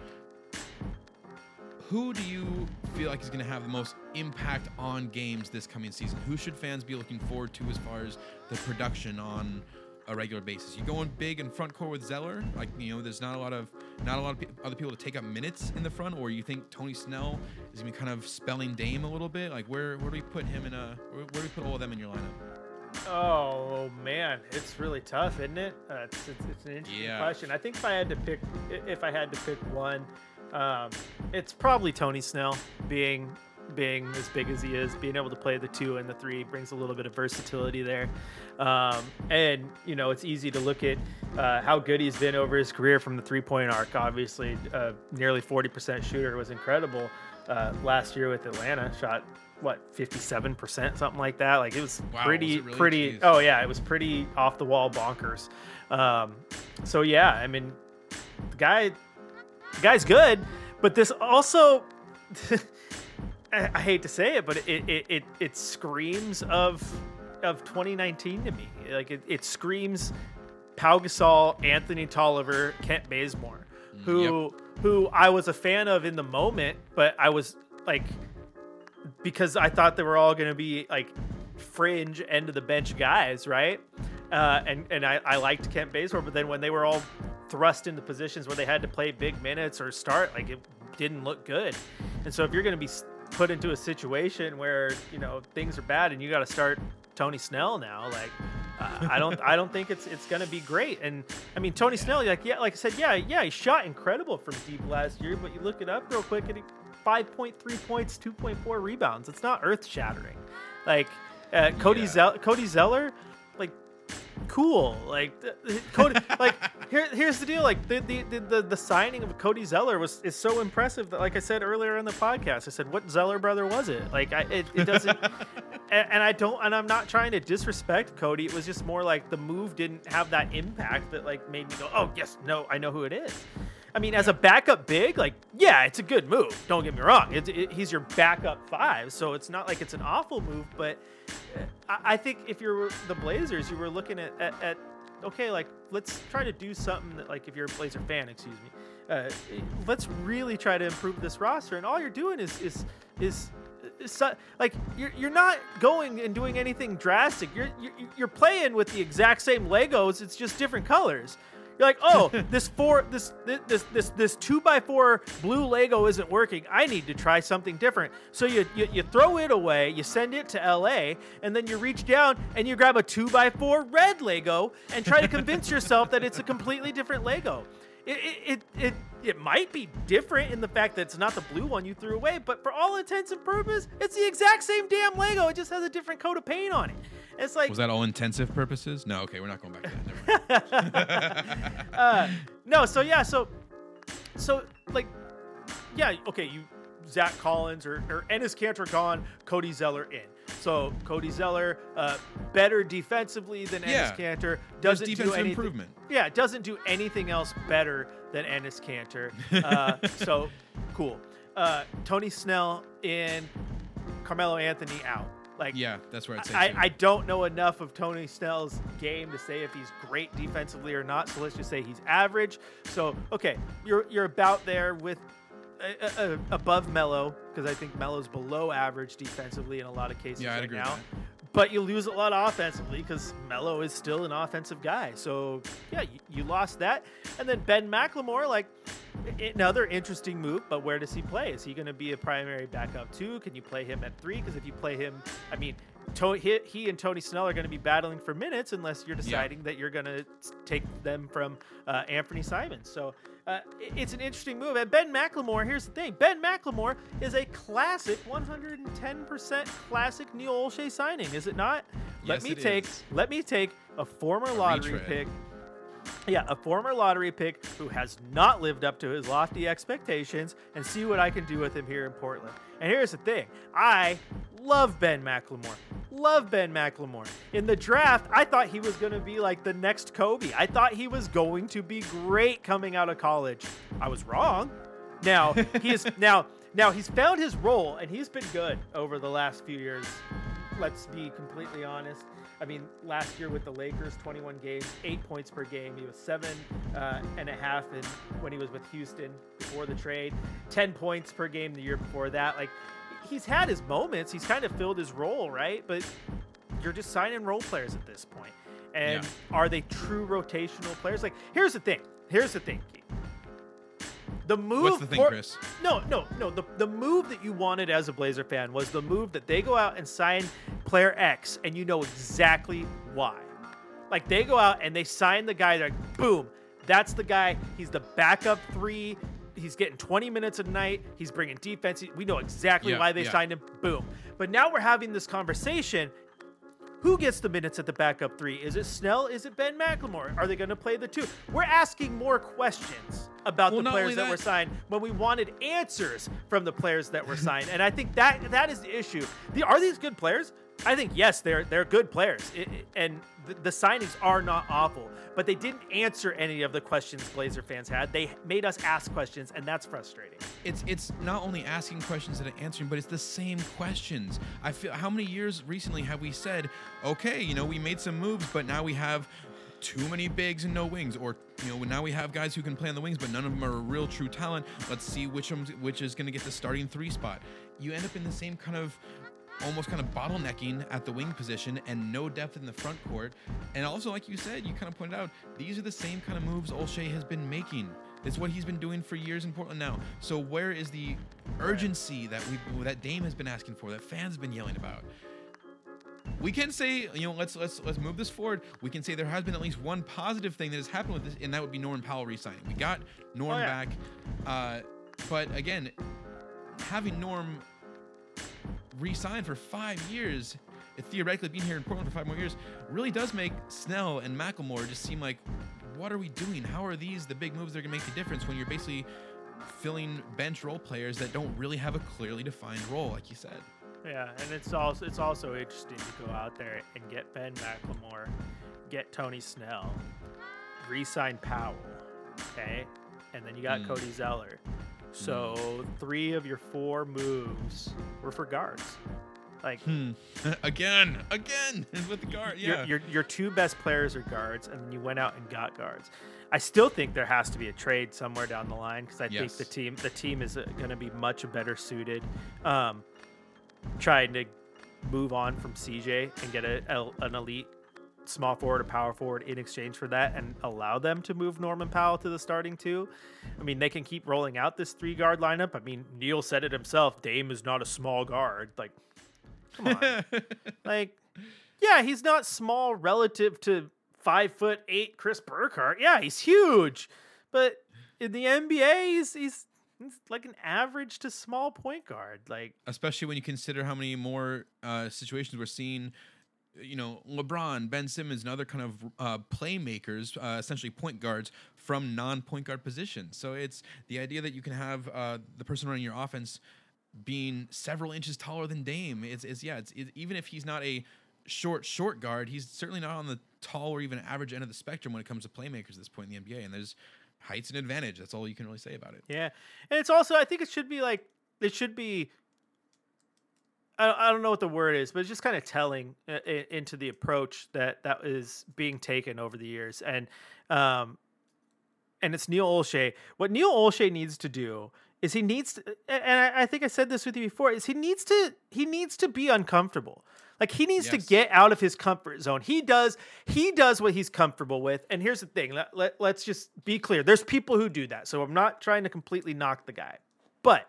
S2: who do you feel like is going to have the most impact on games this coming season? Who should fans be looking forward to as far as the production on a regular basis? You going big in front court with Zeller? Like you know, there's not a lot of not a lot of pe- other people to take up minutes in the front, or you think Tony Snell is to be kind of spelling Dame a little bit? Like where where do we put him in a where, where do we put all of them in your lineup?
S1: Oh man, it's really tough, isn't it? Uh, it's, it's, it's an interesting
S2: Yeah.
S1: question. I think if I had to pick, if I had to pick one, um, it's probably Tony Snell. Being being as big as he is, being able to play the two and the three brings a little bit of versatility there. Um, and you know, it's easy to look at uh, how good he's been over his career from the three-point arc. Obviously, uh, nearly 40% shooter was incredible uh, last year with Atlanta. Shot what 57%, something like that. Like it was
S2: Wow, was
S1: pretty,
S2: it really?
S1: pretty. Oh yeah, it was pretty off the wall bonkers. Um, so yeah, I mean, the guy, the guy's good, but this also. I, I hate to say it, but it, it, it, it screams of of 2019 to me. Like it, it screams Pau Gasol, Anthony Tolliver, Kent Bazemore, who who I was a fan of in the moment, but I was like because I thought they were all going to be like fringe end of the bench guys, right? Uh, and and I, I liked Kent Bazemore, but then when they were all thrust into positions where they had to play big minutes or start, like it didn't look good. And so if you're going to be put into a situation where you know things are bad and you got to start Tony Snell now, like uh, I don't I don't think it's it's to be great. And I mean Tony Snell, like yeah, like I said, yeah, yeah, he shot incredible from deep last year, but you look it up real quick and he 5.3 points, 2.4 rebounds. It's not earth shattering. Like uh, Cody
S2: Yeah.
S1: Zell- Cody Zeller, cool. Like Cody, like here, here's the deal. Like the, the the the signing of Cody Zeller was is so impressive that, like I said earlier in the podcast, I said, what Zeller brother was it? Like I, it, it doesn't. and, and I don't, and I'm not trying to disrespect Cody. It was just more like the move didn't have that impact that like made me go, oh yes, no, I know who it is. I mean, as a backup big, like, yeah, it's a good move. Don't get me wrong. It, it, he's your backup five, so it's not like it's an awful move. But I, think if you're the Blazers, you were looking at, at, at okay, like let's try to do something that, like, if you're a Blazer fan, excuse me, uh, let's really try to improve this roster. And all you're doing is is is. is like you're, you're not going and doing anything drastic. You're, you're you're playing with the exact same Legos. It's just different colors. You're like, oh, this four, this this this this two by four blue Lego isn't working. I need to try something different. So you, you you throw it away, you send it to L.A., and then you reach down and you grab a two by four red Lego and try to convince yourself that it's a completely different Lego. It it, it it it might be different in the fact that it's not the blue one you threw away, but for all intents and purposes, it's the exact same damn Lego. It just has a different coat of paint on it. It's like
S2: Was that all intensive purposes? No, okay, we're not going back to that. Never mind.
S1: uh, no, so yeah, so so like yeah, okay, you Zach Collins or, or Enes Kanter gone, Cody Zeller in. So Cody Zeller, uh, better defensively than
S2: Yeah.
S1: Enes
S2: Kanter,
S1: doesn't do anything.
S2: improvement.
S1: Yeah, doesn't do anything else better than Enes Kanter. Uh, so cool. Uh, Tony Snell in, Carmelo Anthony out. Like
S2: Yeah, that's where I'd say.
S1: I,
S2: too.
S1: I don't know enough of Tony Snell's game to say if he's great defensively or not. So let's just say he's average. So okay, you're you're about there with uh, uh, above Melo because I think Melo's below average defensively in a lot of cases
S2: Yeah,
S1: right now. But you lose a lot offensively because Melo is still an offensive guy. So yeah, you, you lost that. And then Ben McLemore, like another interesting move. But where does he play? Is he going to be a primary backup too? Can you play him at three? Because if you play him, I mean, to, he, he and Tony Snell are going to be battling for minutes unless you're deciding that you're going to take them from uh, Anthony Simons. So uh, it's an interesting move. And Ben McLemore, here's the thing: Ben McLemore is a classic, 110% classic Neil Olshey signing, is it not? let
S2: Yes,
S1: me
S2: it
S1: take
S2: is.
S1: let me take a former lottery
S2: retread.
S1: pick. Yeah, a former lottery pick who has not lived up to his lofty expectations and see what I can do with him here in Portland. And here's the thing I love Ben McLemore. Love Ben McLemore. In the draft, I thought he was going to be like the next Kobe. I thought he was going to be great coming out of college. I was wrong. Now, he is now now he's found his role and he's been good over the last few years. Let's be completely honest. I mean, last year with the Lakers, 21 games, eight points per game. He was seven uh, and a half in, when he was with Houston before the trade, 10 points per game the year before that. Like, he's had his moments. He's kind of filled his role, right? But you're just signing role players at this point. And
S2: Yeah.
S1: are they true rotational players? Like, here's the thing. Here's the thing. Keith. The move.
S2: What's the thing, Chris?
S1: no, no, no. The, the move that you wanted as a Blazer fan was the move that they go out and sign player X, and you know exactly why. Like they go out and they sign the guy. They're like, boom, that's the guy. He's the backup three. He's getting 20 minutes a night. He's bringing defense. We know exactly
S2: Yeah,
S1: why they
S2: yeah.
S1: signed him. Boom. But now we're having this conversation. Who gets the minutes at the backup three? Is it Snell? Is it Ben McLemore? Are they going to play the two? We're asking more questions about
S2: Well,
S1: the players that,
S2: that-
S1: were signed when we wanted answers from the players that were signed. and I think that that is the issue. The, are these good players? I think yes, they're they're good players, I- I- and the, the signings are not awful. But they didn't answer any of the questions Blazer fans had. They made us ask questions, and that's frustrating.
S2: it's it's not only asking questions and answering, but it's the same questions. I feel how many years recently have we said, okay, you know, we made some moves, but now we have too many bigs and no wings, or you know, now we have guys who can play on the wings, but none of them are a real true talent. Let's see which which is going to get the starting three spot. You end up in the same kind of almost kind of bottlenecking at the wing position and no depth in the front court. And also, like you said, you kind of pointed out, these are the same kind of moves Olshey has been making. It's what he's been doing for years in Portland now. So where is the urgency that we that Dame has been asking for, that fans have been yelling about? We can say, you know, let's let's let's move this forward. We can say there has been at least one positive thing that has happened with this, and that would be Norman Powell re-signing. We got Norm
S1: Oh, yeah.
S2: back, uh, but again, having Norm re-signed for five years, it theoretically being here in Portland for five more years, really does make Snell and McLemore just seem like, what are we doing? How are these the big moves that are gonna make the difference when you're basically filling bench role players that don't really have a clearly defined role, like you said.
S1: Yeah, and it's also it's also interesting to go out there and get Ben McLemore, get Tony Snell, re-sign Powell, okay, and then you got
S2: Mm.
S1: Cody Zeller. So three of your four moves were for guards. Like
S2: Hmm. again, again with the guard. Yeah.
S1: your your two best players are guards, and then you went out and got guards. I still think there has to be a trade somewhere down the line because I think the team the team is going to be much better suited. Um, trying to move on from CJ and get a, a- an elite small forward or power forward in exchange for that and allow them to move Norman Powell to the starting two. I mean, they can keep rolling out this three guard lineup. I mean, Neil said it himself. Dame is not a small guard. Like, come on. like, yeah, he's not small relative to five foot eight Chris Burkhardt. Yeah, he's huge. But in the NBA, he's, he's, he's like an average to small point guard. Like,
S2: Especially when you consider how many more uh, situations we're seeing you know, LeBron, Ben Simmons, and other kind of uh, playmakers, uh, essentially point guards from non-point guard positions. So it's the idea that you can have uh, the person running your offense being several inches taller than Dame. It's, it's yeah, it's it, even if he's not a short short guard, he's certainly not on the tall or even average end of the spectrum when it comes to playmakers at this point in the NBA. And there's height's an advantage. That's all you can really say about it.
S1: Yeah, and it's also I think it should be like it should be. I I don't know what the word is, but it's just kind of telling uh, into the approach that that is being taken over the years, and um, and it's Neil Olshey. What Neil Olshey needs to do is he needs to, and I, think I said this with you before, is he needs to he needs to be uncomfortable. Like he needs to get out of his comfort zone. He does he does what he's comfortable with. And here's the thing, let, let, let's just be clear. There's people who do that. So I'm not trying to completely knock the guy. But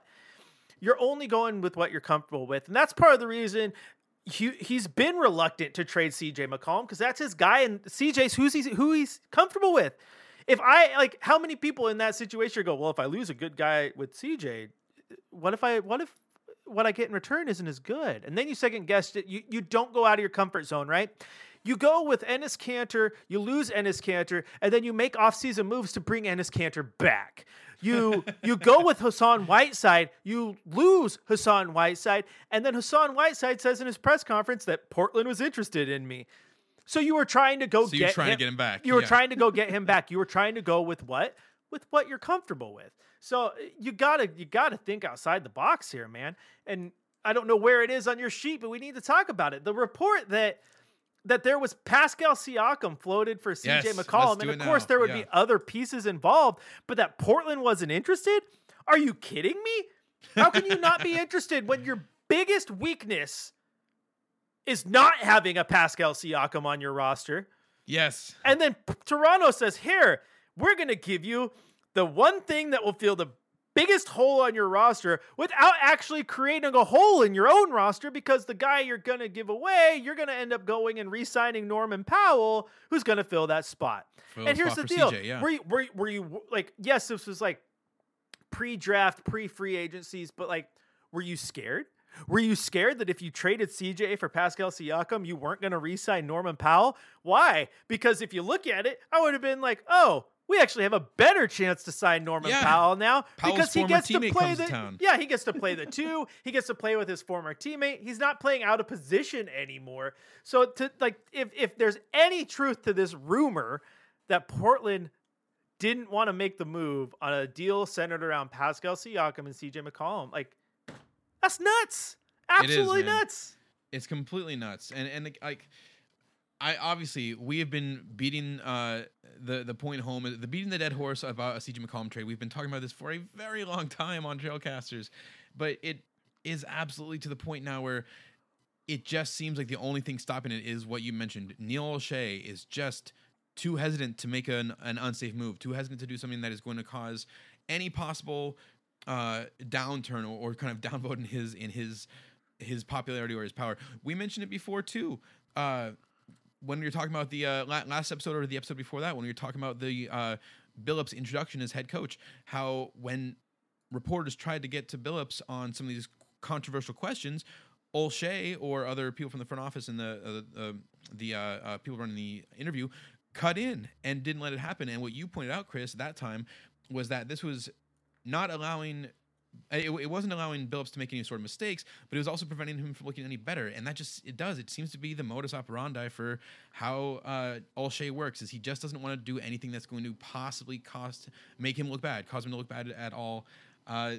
S1: you're only going with what you're comfortable with. And that's part of the reason he, he's been reluctant to trade CJ McCollum because that's his guy and CJ's who's he's, who he's comfortable with. If I like how many people in that situation go, well, if I lose a good guy with CJ, what if I what if what I get in return isn't as good? And then you second guess it. You you don't go out of your comfort zone, right? You go with Enes Kanter, you lose Enes Kanter, and then you make offseason moves to bring Enes Kanter back. You you go with Hassan Whiteside, you lose Hassan Whiteside, and then Hassan Whiteside says in his press conference that Portland was interested in me. So you were trying to go
S2: So
S1: get
S2: trying to
S1: him,
S2: get him back,
S1: You were
S2: yeah.
S1: trying to go get him back. You were trying to go with what? With what you're comfortable with. So uh, you gotta you gotta think outside the box here, man. And I don't know where it is on your sheet, but we need to talk about it. The report that that there was Pascal Siakam floated for CJ
S2: Yes,
S1: McCollum, and of course
S2: now.
S1: there would
S2: Yeah.
S1: be other pieces involved, but that Portland wasn't interested. Are you kidding me? How can you not be interested when your biggest weakness is not having a Pascal Siakam on your roster?
S2: Yes.
S1: And then Toronto says, Here, we're going to give you the one thing that will fill the biggest hole on your roster without actually creating a hole in your own roster because the guy you're going to give away, you're going to end up going and re signing Norman Powell, who's going to fill that spot.
S2: Fill
S1: and here's the deal
S2: CJ, yeah.
S1: were, you, were, were you like, yes, this was like pre draft, pre free agencies, but like, were you scared? Were you scared that if you traded CJ for Pascal Siakam, you weren't going to re sign Norman Powell? Why? Because if you look at it, I would have been like, oh, we actually have a better chance to sign Norman
S2: Yeah.
S1: Powell now
S2: Powell's
S1: because he gets to play the
S2: to
S1: yeah he gets to play the two. He gets to play with his former teammate. He's not playing out of position anymore. So to like if if there's any truth to this rumor that Portland didn't want to make the move on a deal centered around Pascal Siakam and CJ McCollum like that's nuts. Absolutely
S2: man.
S1: nuts.
S2: It's completely nuts. And and like i obviously we have been beating uh the the point home is the beating the dead horse about a cj mccollum trade we've been talking about this for a very long time on trailcasters but it is absolutely to the point now where it just seems like the only thing stopping it is what you mentioned neil olshey is just too hesitant to make an, an unsafe move too hesitant to do something that is going to cause any possible uh downturn or, or kind of downvote in his in his his popularity or his power. We mentioned it before too. Uh, when were talking about the uh, last episode or the episode before that, when were talking about the uh, Billups introduction as head coach, how when reporters tried to get to Billups on some of these controversial questions, Olshey or other people from the front office and the uh, the uh, uh, people running the interview cut in and didn't let it happen. And what you pointed out, Chris, at that time was that this was not allowing it, it wasn't allowing Billups to make any sort of mistakes, but it was also preventing him from looking any better. And that just it does. It seems to be the modus operandi for how uh, Olshey works. Is he just doesn't want to do anything that's going to possibly cost make him look bad, cause him to look bad at all. Uh,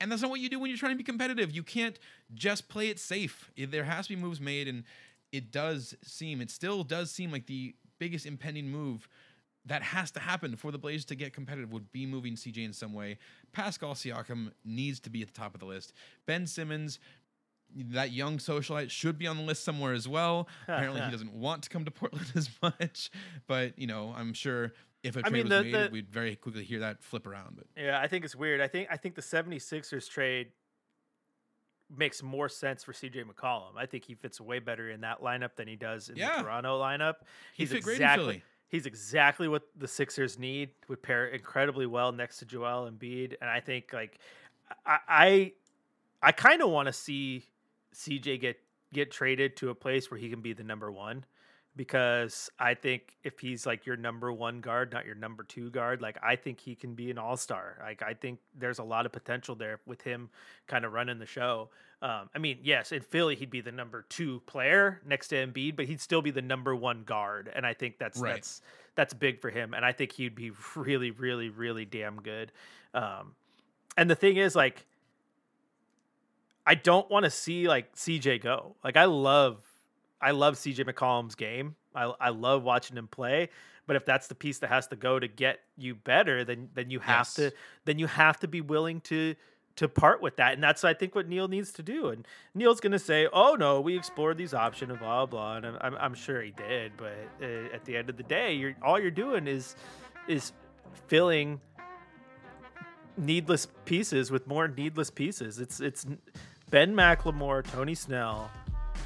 S2: and that's not what you do when you're trying to be competitive. You can't just play it safe. There has to be moves made, and it does seem, it still does seem like the biggest impending move that has to happen for the Blazers to get competitive would be moving CJ in some way. Pascal Siakam needs to be at the top of the list. Ben Simmons, that young socialite, should be on the list somewhere as well. Apparently, he doesn't want to come to Portland as much, but you know, I'm sure if a
S1: I
S2: trade
S1: mean,
S2: was made,
S1: the-
S2: we'd very quickly hear that flip around. But
S1: Yeah, I think it's weird. I think I think the 76ers trade makes more sense for CJ McCollum. I think he fits way better in that lineup than he does in
S2: Yeah.
S1: the Toronto lineup.
S2: He
S1: He's
S2: fit great in
S1: exactly. He's exactly what the Sixers need. Would pair incredibly well next to Joel Embiid, and I think like I I, I kind of want to see CJ get get traded to a place where he can be the number one because I think if he's like your number one guard, not your number two guard, like I think he can be an all star. Like I think there's a lot of potential there with him kind of running the show. Um, I mean, yes, in Philly he'd be the number two player next to Embiid, but he'd still be the number one guard, and I think that's
S2: Right.
S1: that's that's big for him, and I think he'd be really, really, really damn good. Um, and the thing is, like, I don't want to see like CJ go. Like, I love, I love CJ McCollum's game. I I love watching him play. But if that's the piece that has to go to get you better, then then you have
S2: Yes.
S1: to then you have to be willing to to part with that, and that's I think what Neil needs to do. And Neil's gonna say, "Oh no, we explored these options and blah blah," and I'm I'm, I'm sure he did. But uh, at the end of the day, you're all you're doing is is filling needless pieces with more needless pieces. It's it's Ben McLemore, Tony Snell,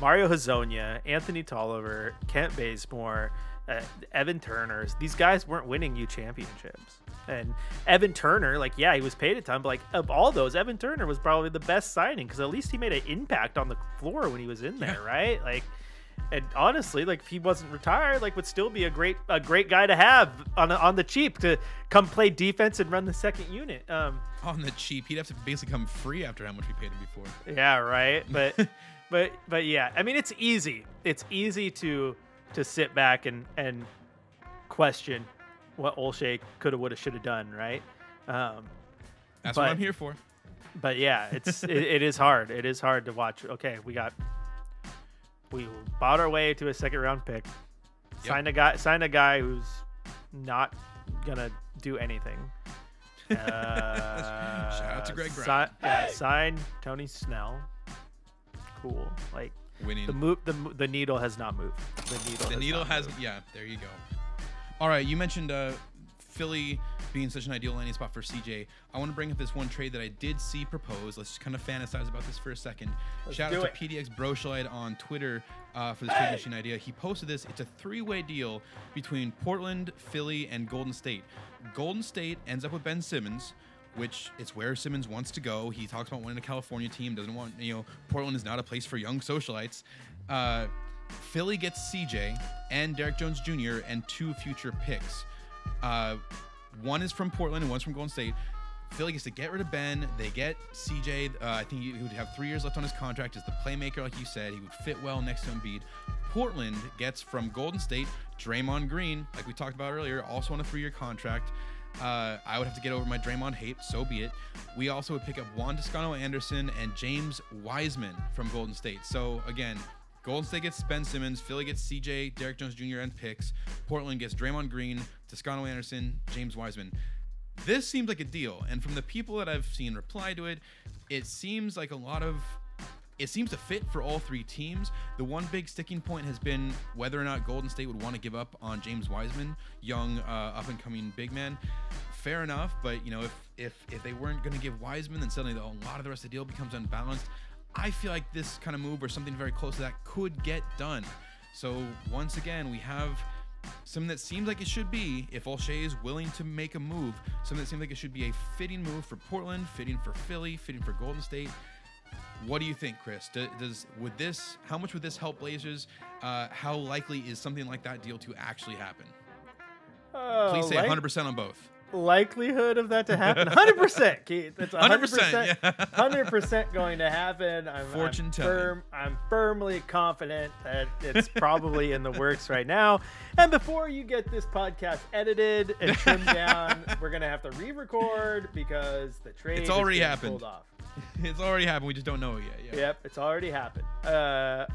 S1: Mario Hezonja, Anthony Tolliver, Kent Bazemore, uh, Evan Turner's. These guys weren't winning you championships. And Evan Turner, like, yeah, he was paid a ton, but like of all those, Evan Turner was probably the best signing because at least he made an impact on the floor when he was in there, right? Like, and honestly, like if he wasn't retired, like would still be a great a great guy to have on on the cheap to come play defense and run the second unit. Um,
S2: On the cheap, he'd have to basically come free after how much we paid him before.
S1: yeah, right. But but but yeah, I mean it's easy. It's easy to to sit back and and question what Olshey could have, would have, should have done, right? Um,
S2: That's what I'm here for.
S1: but yeah, it's it, it is hard. It is hard to watch. Okay, we got we bought our way to a second round pick. Signed a guy. Signed a guy who's not gonna do anything. Uh,
S2: Shout out to Greg
S1: si-
S2: Brown.
S1: yeah, signed Tony Snell. Cool. Like
S2: Winning.
S1: the move, the the needle has not moved. The needle.
S2: The
S1: has
S2: needle has,
S1: moved.
S2: yeah. There you go. All right, you mentioned uh, Philly being such an ideal landing spot for CJ. I want to bring up this one trade that I did see proposed. Let's just kind of fantasize about this for a 2nd
S1: Let's
S2: Shout out
S1: it.
S2: to PDX Broschlight on Twitter uh, for this trade machine idea. He posted this. It's a three-way deal between Portland, Philly, and Golden State. Golden State ends up with Ben Simmons. Which is where Simmons wants to go. He talks about wanting a California team. Doesn't want you know Portland is not a place for young socialites. Uh, Philly gets CJ and Derrick Jones Jr. and two future picks. Uh, one is from Portland and one's from Golden State. Philly gets to get rid of Ben. They get CJ. Uh, I think he would have three years left on his contract as the playmaker, like you said. He would fit well next to Embiid. Portland gets from Golden State Draymond Green, like we talked about earlier, also on a three-year contract. Uh, I would have to get over my Draymond hate, so be it. We also would pick up Juan Toscano Anderson and James Wiseman from Golden State. So again, Golden State gets Ben Simmons, Philly gets CJ, Derrick Jones Jr. and picks. Portland gets Draymond Green, Toscano Anderson, James Wiseman. This seems like a deal, and from the people that I've seen reply to it, it seems like a lot of it seems to fit for all three teams. The one big sticking point has been whether or not Golden State would want to give up on James Wiseman, young uh, up and coming big man. Fair enough, but you know if if if they weren't going to give Wiseman, then suddenly a lot of the rest of the deal becomes unbalanced. I feel like this kind of move or something very close to that could get done. So once again, we have something that seems like it should be, if Olshey is willing to make a move, something that seems like it should be a fitting move for Portland, fitting for Philly, fitting for Golden State. What do you think, Chris? Do- Does would this? How much would this help Blazers? Uh, how likely is something like that deal to actually happen?
S1: Oh,
S2: Please say
S1: like-
S2: 100% on both.
S1: likelihood of that to happen 100% keith it's 100%
S2: 100%, yeah.
S1: 100% going to happen i'm,
S2: Fortune
S1: I'm, firm, I'm firmly confident that it's probably in the works right now and before you get this podcast edited and trimmed down we're going to have to re-record because the trade
S2: It's already happened.
S1: pulled off
S2: It's already happened. We just don't know it yet. Yeah.
S1: Yep, it's already happened. Uh,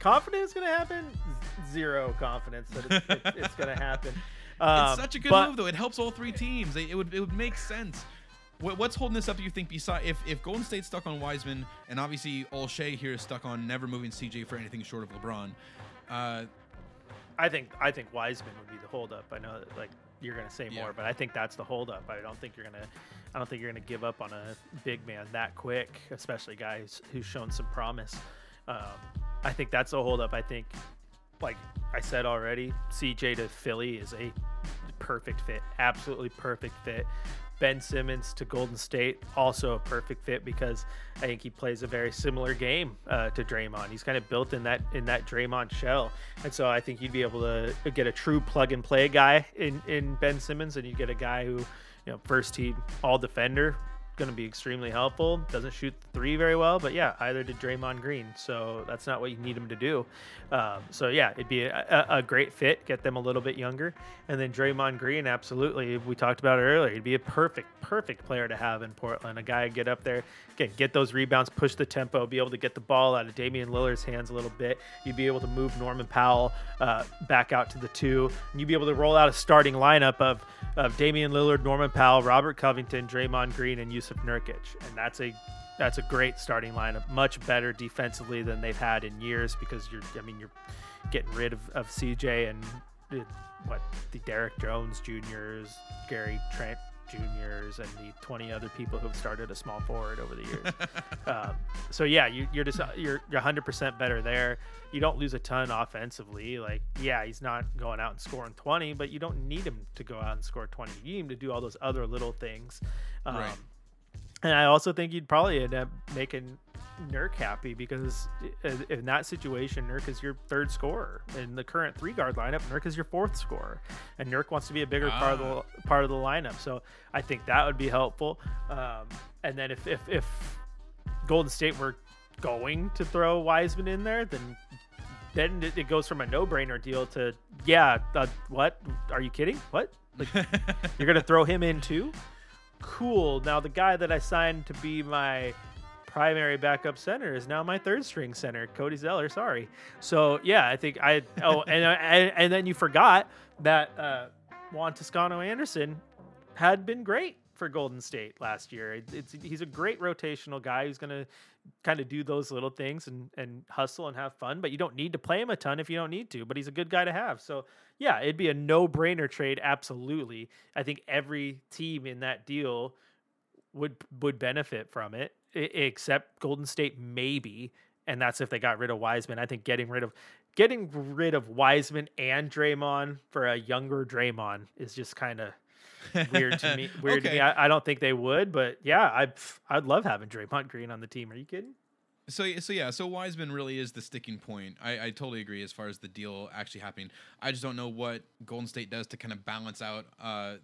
S1: confident it's gonna happen? Z- Zero confidence that it's, it's, it's gonna happen. Um,
S2: It's such a good
S1: but-
S2: move, though. It helps all three teams. It, it would it would make sense. What, what's holding this up? Do you think? Beside, if if Golden State's stuck on Wiseman, and obviously Olshey here is stuck on never moving CJ for anything short of LeBron. Uh,
S1: I think I think Wiseman would be the holdup. I know that like you're gonna say
S2: Yeah.
S1: more, but I think that's the holdup. I don't think you're gonna I don't think you're gonna give up on a big man that quick, especially guys who's shown some promise. Um, I think that's the holdup. I think, like I said already, CJ to Philly is a perfect fit, absolutely perfect fit. Ben Simmons to Golden State, also a perfect fit because I think he plays a very similar game uh, to Draymond. He's kind of built in that in that Draymond shell, and so I think you'd be able to get a true plug and play guy in in Ben Simmons, and you get a guy who, you know, first team All Defender, going to be extremely helpful. Doesn't shoot three very well, but yeah, either did Draymond Green. So that's not what you need him to do. Um, so yeah, it'd be a, a, great fit. Get them a little bit younger, and then Draymond Green, absolutely. We talked about it earlier. He'd be a perfect, perfect player to have in Portland. A guy get up there, get get those rebounds, push the tempo, be able to get the ball out of Damian Lillard's hands a little bit. You'd be able to move Norman Powell uh, back out to the two, and you'd be able to roll out a starting lineup of of Damian Lillard, Norman Powell, Robert Covington, Draymond Green, and Jusuf Nurkic, and that's a that's a great starting lineup. Much better defensively than they've had in years because you're I mean you're getting rid of, of CJ and what the Derrick Jones Juniors, Gary Trent juniors and the 20 other people who've started a small forward over the years. um, so yeah, you, are just you're you're 100% better there. You don't lose a ton offensively. Like yeah, he's not going out and scoring 20, but you don't need him to go out and score 20. You need him to do all those other little things. Um, right. And I also think you'd probably end up making Nurk happy because in that situation, Nurk is your third scorer. In the current three guard lineup, Nurk is your fourth scorer, and Nurk wants to be a bigger ah. part of the ah. part of the lineup. So I think that would be helpful. Um, and then if, if if Golden State were going to throw Wiseman in there, then then it goes from a no brainer deal to yeah, uh, what? Are you kidding? What? Like you're gonna throw him in too? Cool. Now the guy that I signed to be my primary backup center is now my third string center, Cody Zeller. Sorry. So yeah, I think I oh and and, and then you forgot that uh, Juan Toscano Anderson had been great for Golden State last year. It, it's he's a great rotational guy who's gonna kind of do those little things and and hustle and have fun. But you don't need to play him a ton if you don't need to. But he's a good guy to have. So yeah, it'd be a no brainer trade. Absolutely, I think every team in that deal would would benefit from it except Golden State maybe, and that's if they got rid of Wiseman. I think getting rid of getting rid of Wiseman and Draymond for a younger Draymond is just kind of weird to me. Weird okay. to me. I, I, don't think they would, but yeah, I I'd love having Draymond Green on the team. Are you kidding?
S2: So so yeah, so Wiseman really is the sticking point. I, I totally agree as far as the deal actually happening. I just don't know what Golden State does to kind of balance out uh,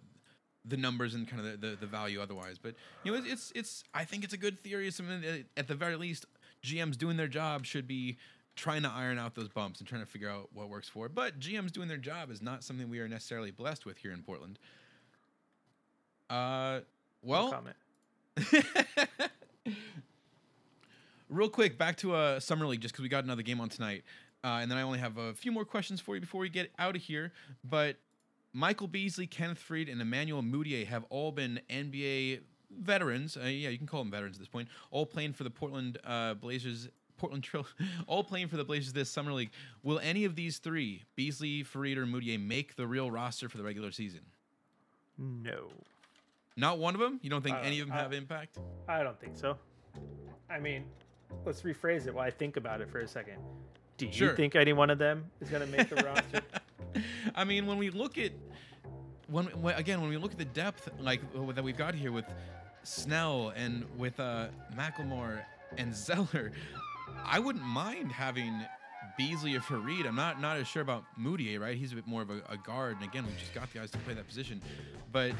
S2: the numbers and kind of the, the, the, value otherwise. But you know, it's it's I think it's a good theory. It's something that at the very least, GMs doing their job should be trying to iron out those bumps and trying to figure out what works for. But GMs doing their job is not something we are necessarily blessed with here in Portland. Uh, well. No Real quick, back to uh, summer league, just because we got another game on tonight, uh, and then I only have a few more questions for you before we get out of here. But Michael Beasley, Kenneth Faried, and Emmanuel Mudiay have all been NBA veterans. Uh, yeah, you can call them veterans at this point. All playing for the Portland uh, Blazers. Portland Trail, all playing for the Blazers this summer league. Will any of these three, Beasley, Faried, or Mudiay, make the real roster for the regular season?
S1: No.
S2: Not one of them. You don't think any of them I, have impact?
S1: I don't think so. I mean, let's rephrase it while I think about it for a second. Do you sure. think any one of them is going to make the roster?
S2: I mean, when we look at when, when, again when we look at the depth like that we've got here with Snell and with uh, McLemore and Zeller, I wouldn't mind having Beasley or Faried. I'm not not as sure about Mudiay, right? He's a bit more of a, a guard, and again, we've just got the guys to play that position. But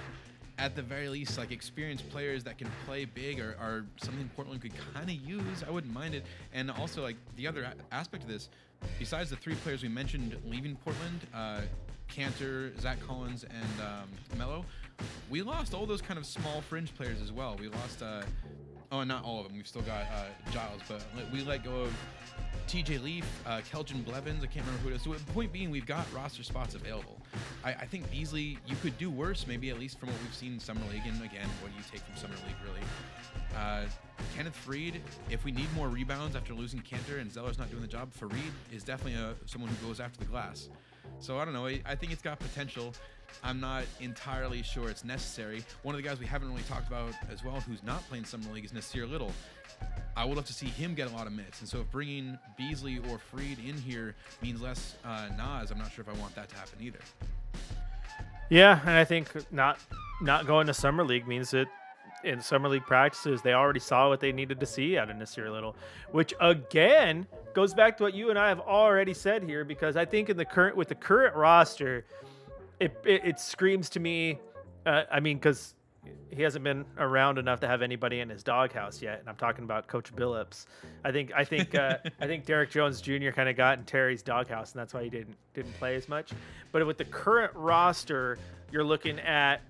S2: at the very least, like experienced players that can play big are, are something Portland could kind of use. I wouldn't mind it. And also, like the other aspect of this, besides the three players we mentioned leaving Portland, uh, Kanter, Zach Collins, and um, Melo, we lost all those kind of small fringe players as well. We lost, uh, oh, not all of them. We've still got uh, Giles, but we let go of TJ Leaf, uh, Keljin Blevins. I can't remember who it is. So, the point being, we've got roster spots available. I, I, think Beasley, you could do worse, maybe at least from what we've seen in Summer League. And again, what do you take from Summer League, really? Uh, Kenneth Faried, if we need more rebounds after losing Kanter and Zeller's not doing the job, Faried is definitely a, someone who goes after the glass. So I don't know. I, I think it's got potential. I'm not entirely sure it's necessary. One of the guys we haven't really talked about as well, who's not playing Summer League, is Nassir Little. I would love to see him get a lot of minutes. And so if bringing Beasley or Faried in here means less uh, Nas, I'm not sure if I want that to happen either.
S1: Yeah, and I think not not going to summer league means that in summer league practices they already saw what they needed to see out of Nassir Little, which again goes back to what you and I have already said here because I think in the current with the current roster, it it, it screams to me. Uh, I mean, because he hasn't been around enough to have anybody in his doghouse yet, and I'm talking about Coach Billups. I think I think uh, I think Derrick Jones Jr. kind of got in Terry's doghouse, and that's why he didn't didn't play as much. But with the current roster, you're looking at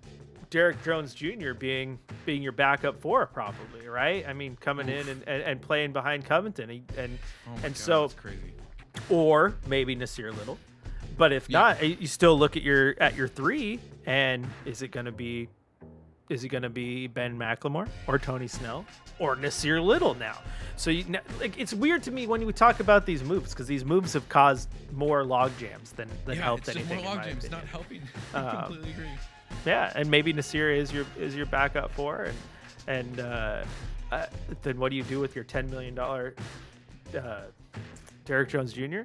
S1: Derrick Jones Jr. being being your backup four, probably right. I mean, coming Oof. in and, and, and, playing behind Covington, and and,
S2: oh
S1: and
S2: God,
S1: so
S2: crazy.
S1: or maybe Nassir Little. But if yeah. not, you still look at your at your three, and is it going to be is he going to be Ben McLemore or Tony Snell or Nassir Little now? So you, like, it's weird to me when we talk about these moves because these moves have caused more log jams than, than
S2: yeah,
S1: helped
S2: it's
S1: anything.
S2: more log jams, not helping. I completely agree.
S1: Yeah, and maybe Nassir is your is your backup for, and and uh, uh, then what do you do with your ten million dollar uh, Derrick Jones Jr.?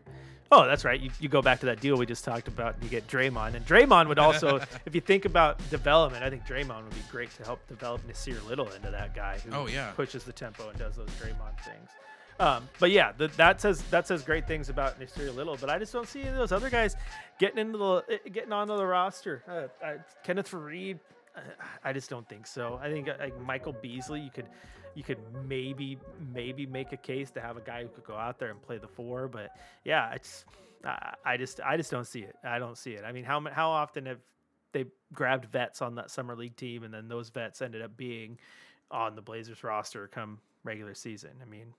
S1: Oh, that's right. You, you go back to that deal we just talked about, and you get Draymond. And Draymond would also, if you think about development, I think Draymond would be great to help develop Nassir Little into that guy who
S2: oh, yeah.
S1: pushes the tempo and does those Draymond things. Um, but yeah, the, that says that says great things about Nassir Little, but I just don't see any of those other guys getting into the eh, getting onto the roster. Uh, Kenneth Faried, I just don't think so. I think uh, like Michael Beasley, you could you could maybe maybe make a case to have a guy who could go out there and play the four, but yeah, it's I just I just don't see it. I don't see it. I mean, how how often have they grabbed vets on that summer league team, and then those vets ended up being on the Blazers roster come regular season? I mean,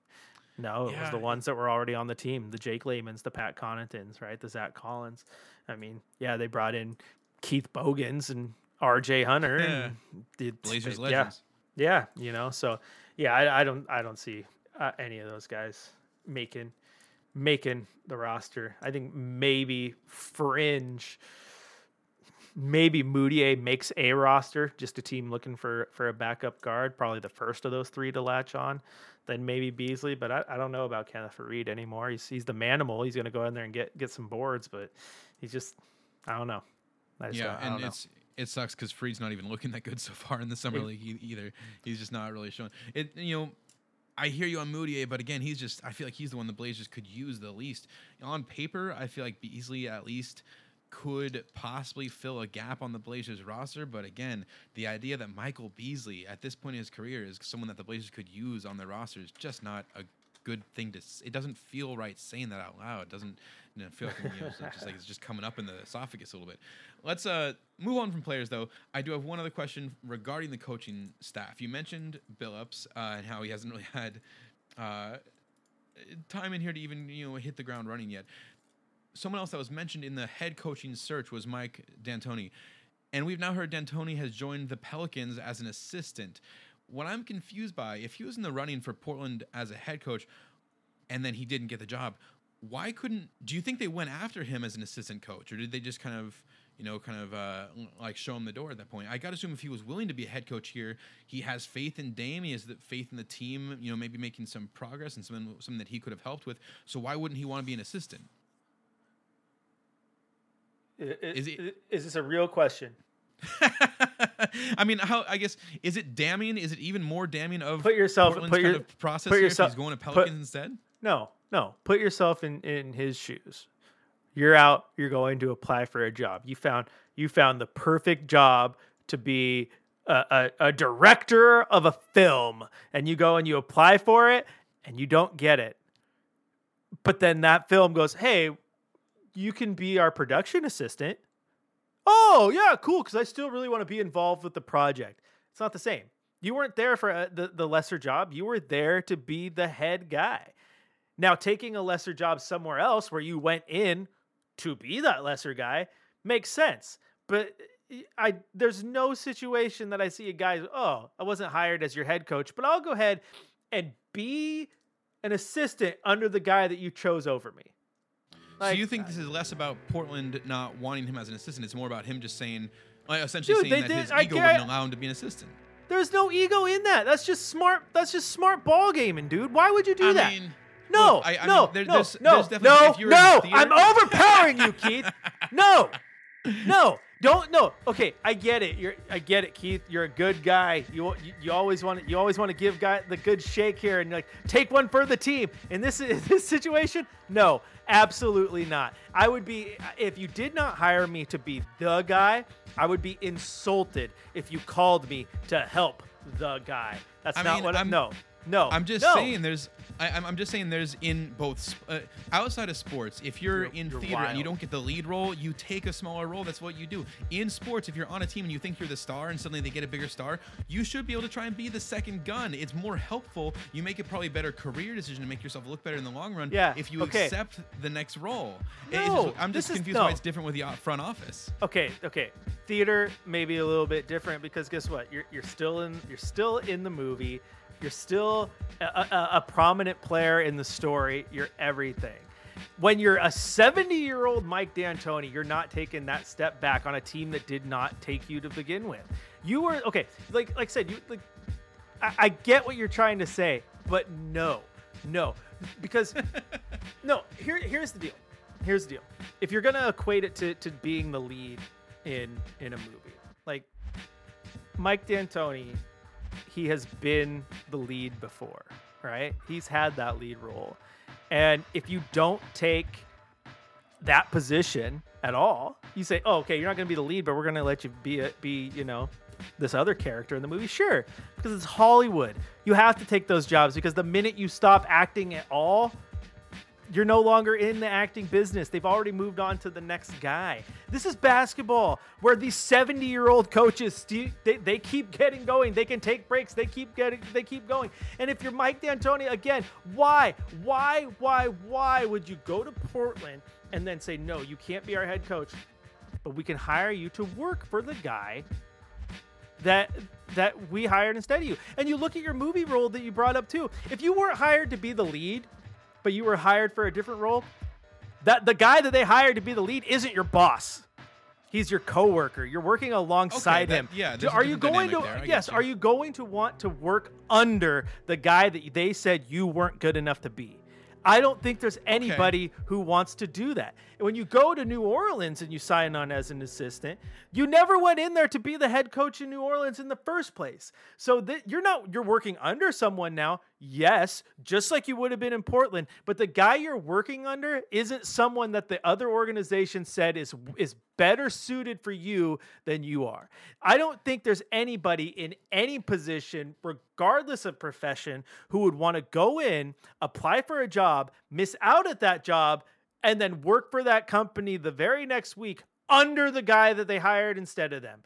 S1: no, it yeah. was the ones that were already on the team, the Jake Laymans, the Pat Connaughtons, right, the Zach Collins. I mean, yeah, they brought in Keith Bogans and R.J. Hunter, and
S2: the Blazers
S1: yeah,
S2: legends.
S1: Yeah, you know, so yeah, I, I don't I don't see uh, any of those guys making making the roster. I think maybe fringe, maybe Mudiay makes a roster, just a team looking for for a backup guard. Probably the first of those three to latch on. Then maybe Beasley, but I, I don't know about Kenneth Faried anymore. He's he's the manimal. He's gonna go in there and get get some boards, but he's just I don't know.
S2: I yeah, and it's it sucks because Faried's not even looking that good so far in the summer league either. He's just not really showing it. You know, I hear you on Mudiay, eh, but again, he's just I feel like he's the one the Blazers could use the least. On paper, I feel like Beasley at least could possibly fill a gap on the Blazers roster, but again, the idea that Michael Beasley at this point in his career is someone that the Blazers could use on their roster is just not a good thing to. It doesn't feel right saying that out loud. It doesn't you know, feel like, you know, just like it's just coming up in the esophagus a little bit. Let's uh, move on from players, though. I do have one other question regarding the coaching staff. You mentioned Billups uh, and how he hasn't really had uh, time in here to even you know hit the ground running yet. Someone else that was mentioned in the head coaching search was Mike D'Antoni. And we've now heard D'Antoni has joined the Pelicans as an assistant what I'm confused by, if he was in the running for Portland as a head coach and then he didn't get the job, why couldn't do you think they went after him as an assistant coach? Or did they just kind of you know kind of uh, like show him the door at that point? I gotta assume if he was willing to be a head coach here he has faith in dame he has the faith in the team you know maybe making some progress and something something that he could have helped with. So why wouldn't he want to be an assistant?
S1: Is, is, is this a real question
S2: I mean, how I guess is it damning? Is it even more damning of
S1: put yourself
S2: Portland's
S1: put your
S2: kind of process put yourself, he's going to Pelicans put, instead?
S1: No, no. Put yourself in in his shoes. You're out. You're going to apply for a job. You found you found the perfect job to be a, a, a director of a film, and you go and you apply for it, and you don't get it. But then that film goes, "Hey, you can be our production assistant." Oh yeah, cool, because I still really want to be involved with the project. It's not the same. You weren't there for a, uh, the the lesser job. You were there to be the head guy. Now, taking a lesser job somewhere else where you went in to be that lesser guy makes sense. But uh, I there's no situation that I see a guy, oh, I wasn't hired as your head coach, but I'll go ahead and be an assistant under the guy that you chose over me.
S2: Like, so you think this is less about Portland not wanting him as an assistant? It's more about him just saying, essentially dude, saying that did, his I ego wouldn't allow him to be an assistant.
S1: There's no ego in that. That's just smart. That's just smart ball gaming, dude. Why would you do
S2: I
S1: that?
S2: Mean,
S1: no,
S2: look, I, I
S1: no,
S2: mean, there,
S1: no,
S2: there's,
S1: no,
S2: there's
S1: no,
S2: no.
S1: I'm overpowering you, Keith. No, no. Don't no. Okay, I get it. You're I get it, Keith. You're a good guy. You you, you always want to, you always want to give guy the good shake here and like take one for the team. In this in this situation, no, absolutely not. I would be if you did not hire me to be the guy, I would be insulted if you called me to help the guy. That's
S2: I
S1: not
S2: mean,
S1: what I'm. No, no.
S2: I'm just
S1: no.
S2: saying there's I, I'm- I'm just saying there's in both uh, outside of sports if you're,
S1: You're-
S2: in
S1: you're
S2: theater and you don't get the lead role you take a smaller role that's what you do in sports if you're on a team and you think you're the star and suddenly they get a bigger star you should be able to try and be the second gun it's more helpful you make it probably a better career decision to make yourself look better in the long run
S1: Yeah,
S2: if you
S1: okay.
S2: accept the next role
S1: No,
S2: just- I'm just
S1: this is-
S2: confused why it's different with the front office
S1: Okay, okay. Theater maybe a little bit different because guess what? You're you're still in you're still in the movie. You're still a, a, a prominent player in the story. You're everything. When you're a 70 year old Mike D'Antoni, you're not taking that step back on a team that did not take you to begin with. You were okay. Like like I said, you like. I, I get what you're trying to say, but no, no, because no. Here here's the deal. Here's the deal. If you're gonna equate it to, to being the lead in in a movie, like Mike D'Antoni, he has been the lead before, right? He's had that lead role, and if you don't take that position at all, you say, "Oh, okay, you're not gonna be the lead, but we're gonna let you be a, be you know." This other character in the movie, sure, because it's Hollywood. You have to take those jobs because the minute you stop acting at all, you're no longer in the acting business. They've already moved on to the next guy. This is basketball where these 70 year old coaches, they, they keep getting going. They can take breaks. They keep getting, they keep going. And if you're Mike D'Antoni, again, why, why, why, why would you go to Portland and then say, no, you can't be our head coach, but we can hire you to work for the guy that that we hired instead of you. And you look at your movie role that you brought up too. If you weren't hired to be the lead, but you were hired for a different role, that the guy that they hired to be the lead isn't your boss. He's your coworker. You're working alongside
S2: that-
S1: him.
S2: yeah,
S1: Do-
S2: there's a
S1: Are you going to. Yes,
S2: you.
S1: are you going to want to work under the guy that they said you weren't good enough to be? I don't think there's anybody who wants to do that. And When you go to New Orleans and you sign on as an assistant, you never went in there to be the head coach in New Orleans in the first place. So that you're not you're working under someone now. Yes, just like you would have been in Portland, but the guy you're working under isn't someone that the other organization said is is better suited for you than you are. I don't think there's anybody in any position, regardless of profession, who would want to go in, apply for a job, miss out at that job, and then work for that company the very next week under the guy that they hired instead of them.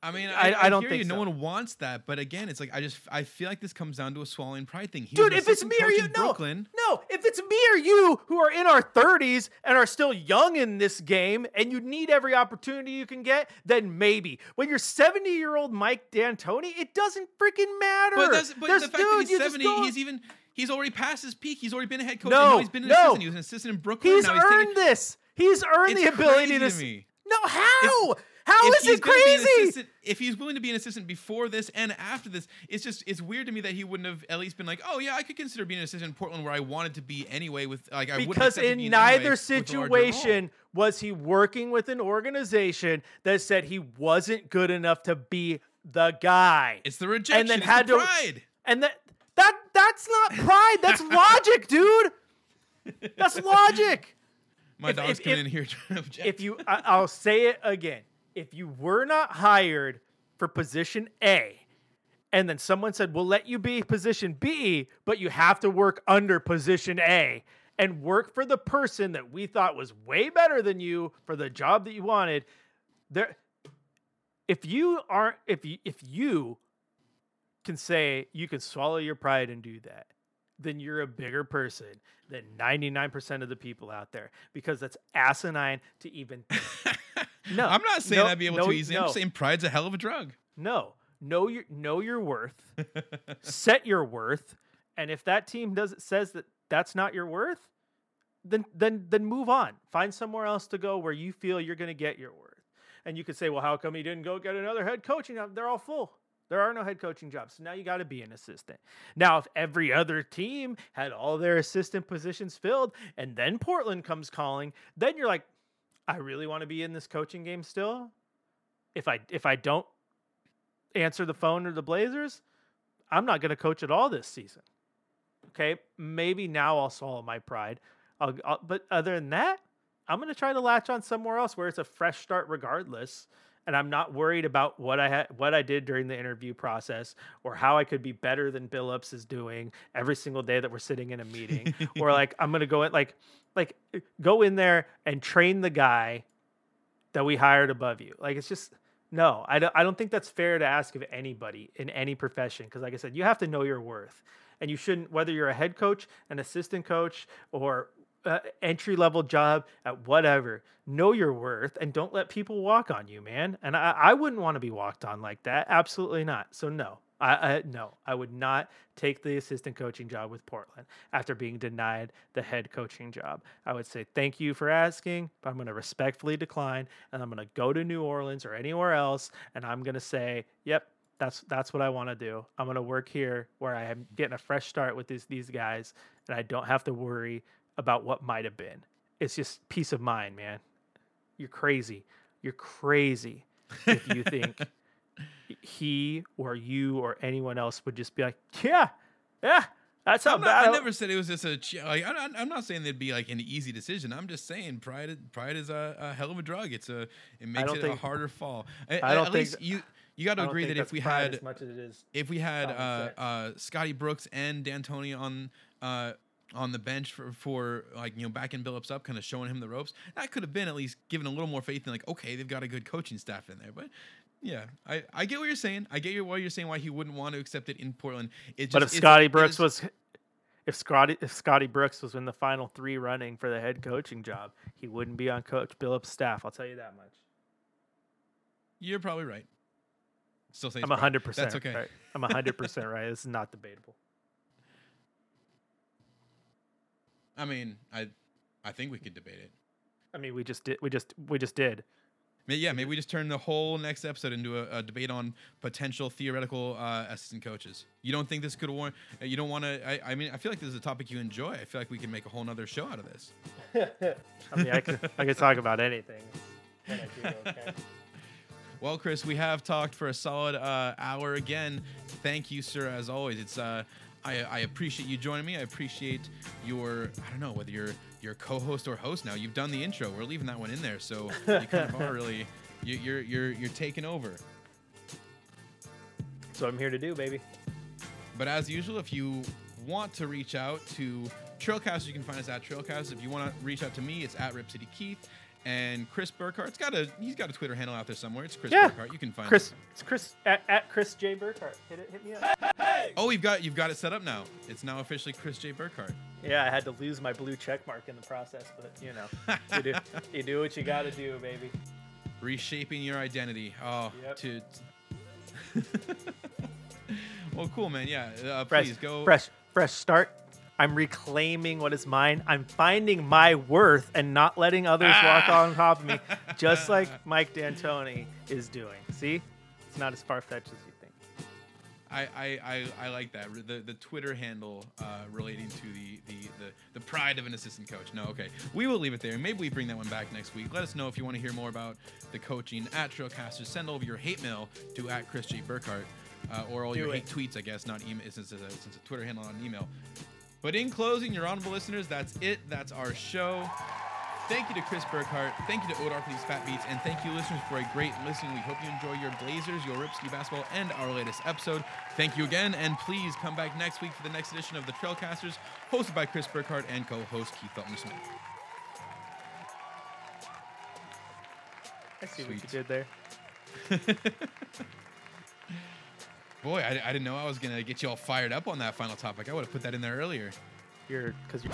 S2: I mean,
S1: I-
S2: I,
S1: I don't think
S2: you. No one wants that, but again, it's like I just I feel like this comes down to a swallowing pride thing. He
S1: Dude, if it's me or you, no,
S2: Brooklyn.
S1: no. If it's me or you who are in our 30s and are still young in this game, and you need every opportunity you can get, then maybe. When you're 70 year old Mike D'Antoni, it doesn't freaking matter.
S2: But that's but
S1: There's-
S2: the fact
S1: dude,
S2: that he's seventy, he's even he's already past his peak. He's already been a head coach.
S1: No,
S2: and he's been an
S1: no.
S2: assistant. He was an assistant in Brooklyn.
S1: He's
S2: now he's
S1: earned
S2: taking,
S1: this. He's earned
S2: It's
S1: the ability to.
S2: to.
S1: No, how? How
S2: if
S1: is
S2: he's
S1: it crazy?
S2: if he's willing to be an assistant before this and after this, it's just it's weird to me that he wouldn't have at least been like, oh yeah, I could consider being an assistant in Portland where I wanted to be anyway. With like I
S1: because in
S2: anyway
S1: neither
S2: with a larger role.
S1: situation was he working with an organization that said he wasn't good enough to be the guy.
S2: it's the rejection.
S1: And then
S2: it's
S1: had
S2: the
S1: to-
S2: pride.
S1: And that that that's not pride. That's logic, dude. That's logic.
S2: My
S1: if-
S2: dog's
S1: if-
S2: coming
S1: if-
S2: in here to.
S1: If you, I, I'll say it again. If you were not hired for position A, and then someone said, "We'll let you be position B, but you have to work under position A." And work for the person that we thought was way better than you for the job that you wanted. There, if you aren't, if you, if you can say you can swallow your pride and do that, then you're a bigger person than 99% of the people out there because that's asinine to even. No,
S2: I'm not saying
S1: no,
S2: I'd be able
S1: no,
S2: to easily. I'm saying pride's a hell of a drug.
S1: No, know your know your worth, set your worth, and if that team does says that that's not your worth, then then then move on. Find somewhere else to go where you feel you're going to get your worth. And you could say, well, how come he didn't go get another head coaching job? They're all full. There are no head coaching jobs. So now you got to be an assistant. Now, if every other team had all their assistant positions filled and then Portland comes calling, then you're like, I really want to be in this coaching game still. if I if I don't answer the phone or the Blazers, I'm not going to coach at all this season. Okay, maybe now I'll swallow my pride. I'll, I'll, but other than that, I'm going to try to latch on somewhere else where it's a fresh start, regardless. And I'm not worried about what I had, what I did during the interview process, or how I could be better than Billups is doing every single day that we're sitting in a meeting. or like I'm going to go in, like, like go in there and train the guy that we hired above you. Like it's just no, I don't. I don't think that's fair to ask of anybody in any profession because, like I said, you have to know your worth, and you shouldn't. Whether you're a head coach, an assistant coach, or uh, entry level job at whatever, know your worth and don't let people walk on you, man. And I, I wouldn't want to be walked on like that. Absolutely not. So no, I, I no, I would not take the assistant coaching job with Portland after being denied the head coaching job. I would say thank you for asking, but I'm going to respectfully decline, and I'm going to go to New Orleans or anywhere else, and I'm going to say, yep. That's that's what I want to do. I'm gonna work here where I am getting a fresh start with these these guys, and I don't have to worry about what might have been. It's just peace of mind, man. You're crazy. You're crazy if you think he or you or anyone else would just be like, yeah, yeah, that's how
S2: I'm not,
S1: bad.
S2: I never said it was just a. Like, I, I'm not saying it'd be like an easy decision. I'm just saying pride. Pride is a, a hell of a drug. It's a. It makes it
S1: think-
S2: a harder fall. I,
S1: I don't
S2: at
S1: think-
S2: least you. You got to agree that if we had
S1: as much as it is,
S2: if we had uh, uh, Scotty Brooks and D'Antoni on uh, on the bench for, for like you know backing Billups up, kind of showing him the ropes, that could have been at least given a little more faith in like okay they've got a good coaching staff in there. But yeah, I, I get what you're saying. I get your, what you're saying why he wouldn't want to accept it in Portland. It just,
S1: but if Scotty Brooks
S2: is-
S1: was, if Scotty if Scotty Brooks was in the final three running for the head coaching job, he wouldn't be on Coach Billups' staff. I'll tell you that much.
S2: you're probably right. Still saying
S1: I'm
S2: it's
S1: hundred percent.
S2: That's okay.
S1: Right. I'm hundred percent right. This is not debatable.
S2: I mean, I I think we could debate it.
S1: I mean, we just did. We just we just did.
S2: May- Yeah, maybe we just turn the whole next episode into a, a debate on potential theoretical uh, assistant coaches. You don't think this could warrant? uh, You don't want to? I, I mean, I feel like this is a topic you enjoy. I feel like we can make a whole nother show out of this.
S1: I mean, I could I could talk about anything. Okay?
S2: Well, Chris, we have talked for a solid uh, hour again. Thank you, sir, as always. It's uh, I, I appreciate you joining me. I appreciate your I don't know whether you're your co-host or host now. You've done the intro. We're leaving that one in there, so you kind of are really you, you're you're you're taking over.
S1: That's what I'm here to do, baby.
S2: But as usual, if you want to reach out to Trailcast, you can find us at Trailcast. If you want to reach out to me, it's at Rip City Keith. And Chris Burkhart's got a he's got a Twitter handle out there somewhere. It's Chris
S1: Yeah.
S2: Burkhart. You can find
S1: Chris,
S2: him.
S1: it's Chris at, at Chris J Burkhart. Hit it, hit me up.
S2: hey Oh, you've got you've got it set up now. It's now officially Chris J Burkhart.
S1: Yeah, I had to lose my blue check mark in the process, but you know, you do you do what you got to do, baby.
S2: Reshaping your identity. Oh,
S1: Yep.
S2: to. well, cool, man. Yeah, uh,
S1: Fresh,
S2: please go.
S1: fresh, fresh start. I'm reclaiming what is mine. I'm finding my worth and not letting others walk
S2: Ah.
S1: on top of me, just like Mike D'Antoni is doing. See, it's not as far fetched as you think.
S2: I, I, I, I like that the the Twitter handle uh, relating to the, the the the pride of an assistant coach. No, okay, we will leave it there. Maybe we bring that one back next week. Let us know if you want to hear more about the coaching at Trailcasters. Send over your hate mail to at Chris J Burkhart uh, or all
S1: Do
S2: your
S1: it.
S2: hate tweets. I guess not email since it's a, since a Twitter handle on email. But in closing, your honorable listeners, that's it. That's our show. Thank you to Chris Burkhart. Thank you to Odar for these fat beats. And thank you, listeners, for a great listening. We hope you enjoy your Blazers, your Ripski basketball, and our latest episode. Thank you again. And please come back next week for the next edition of the Trailcasters, hosted by Chris Burkhart and co host Keith Feltner Smith.
S1: I see what you did there.
S2: Boy, I, I didn't know I was to get you all fired up on that final topic. I would have put that in there earlier.
S1: You're because you're.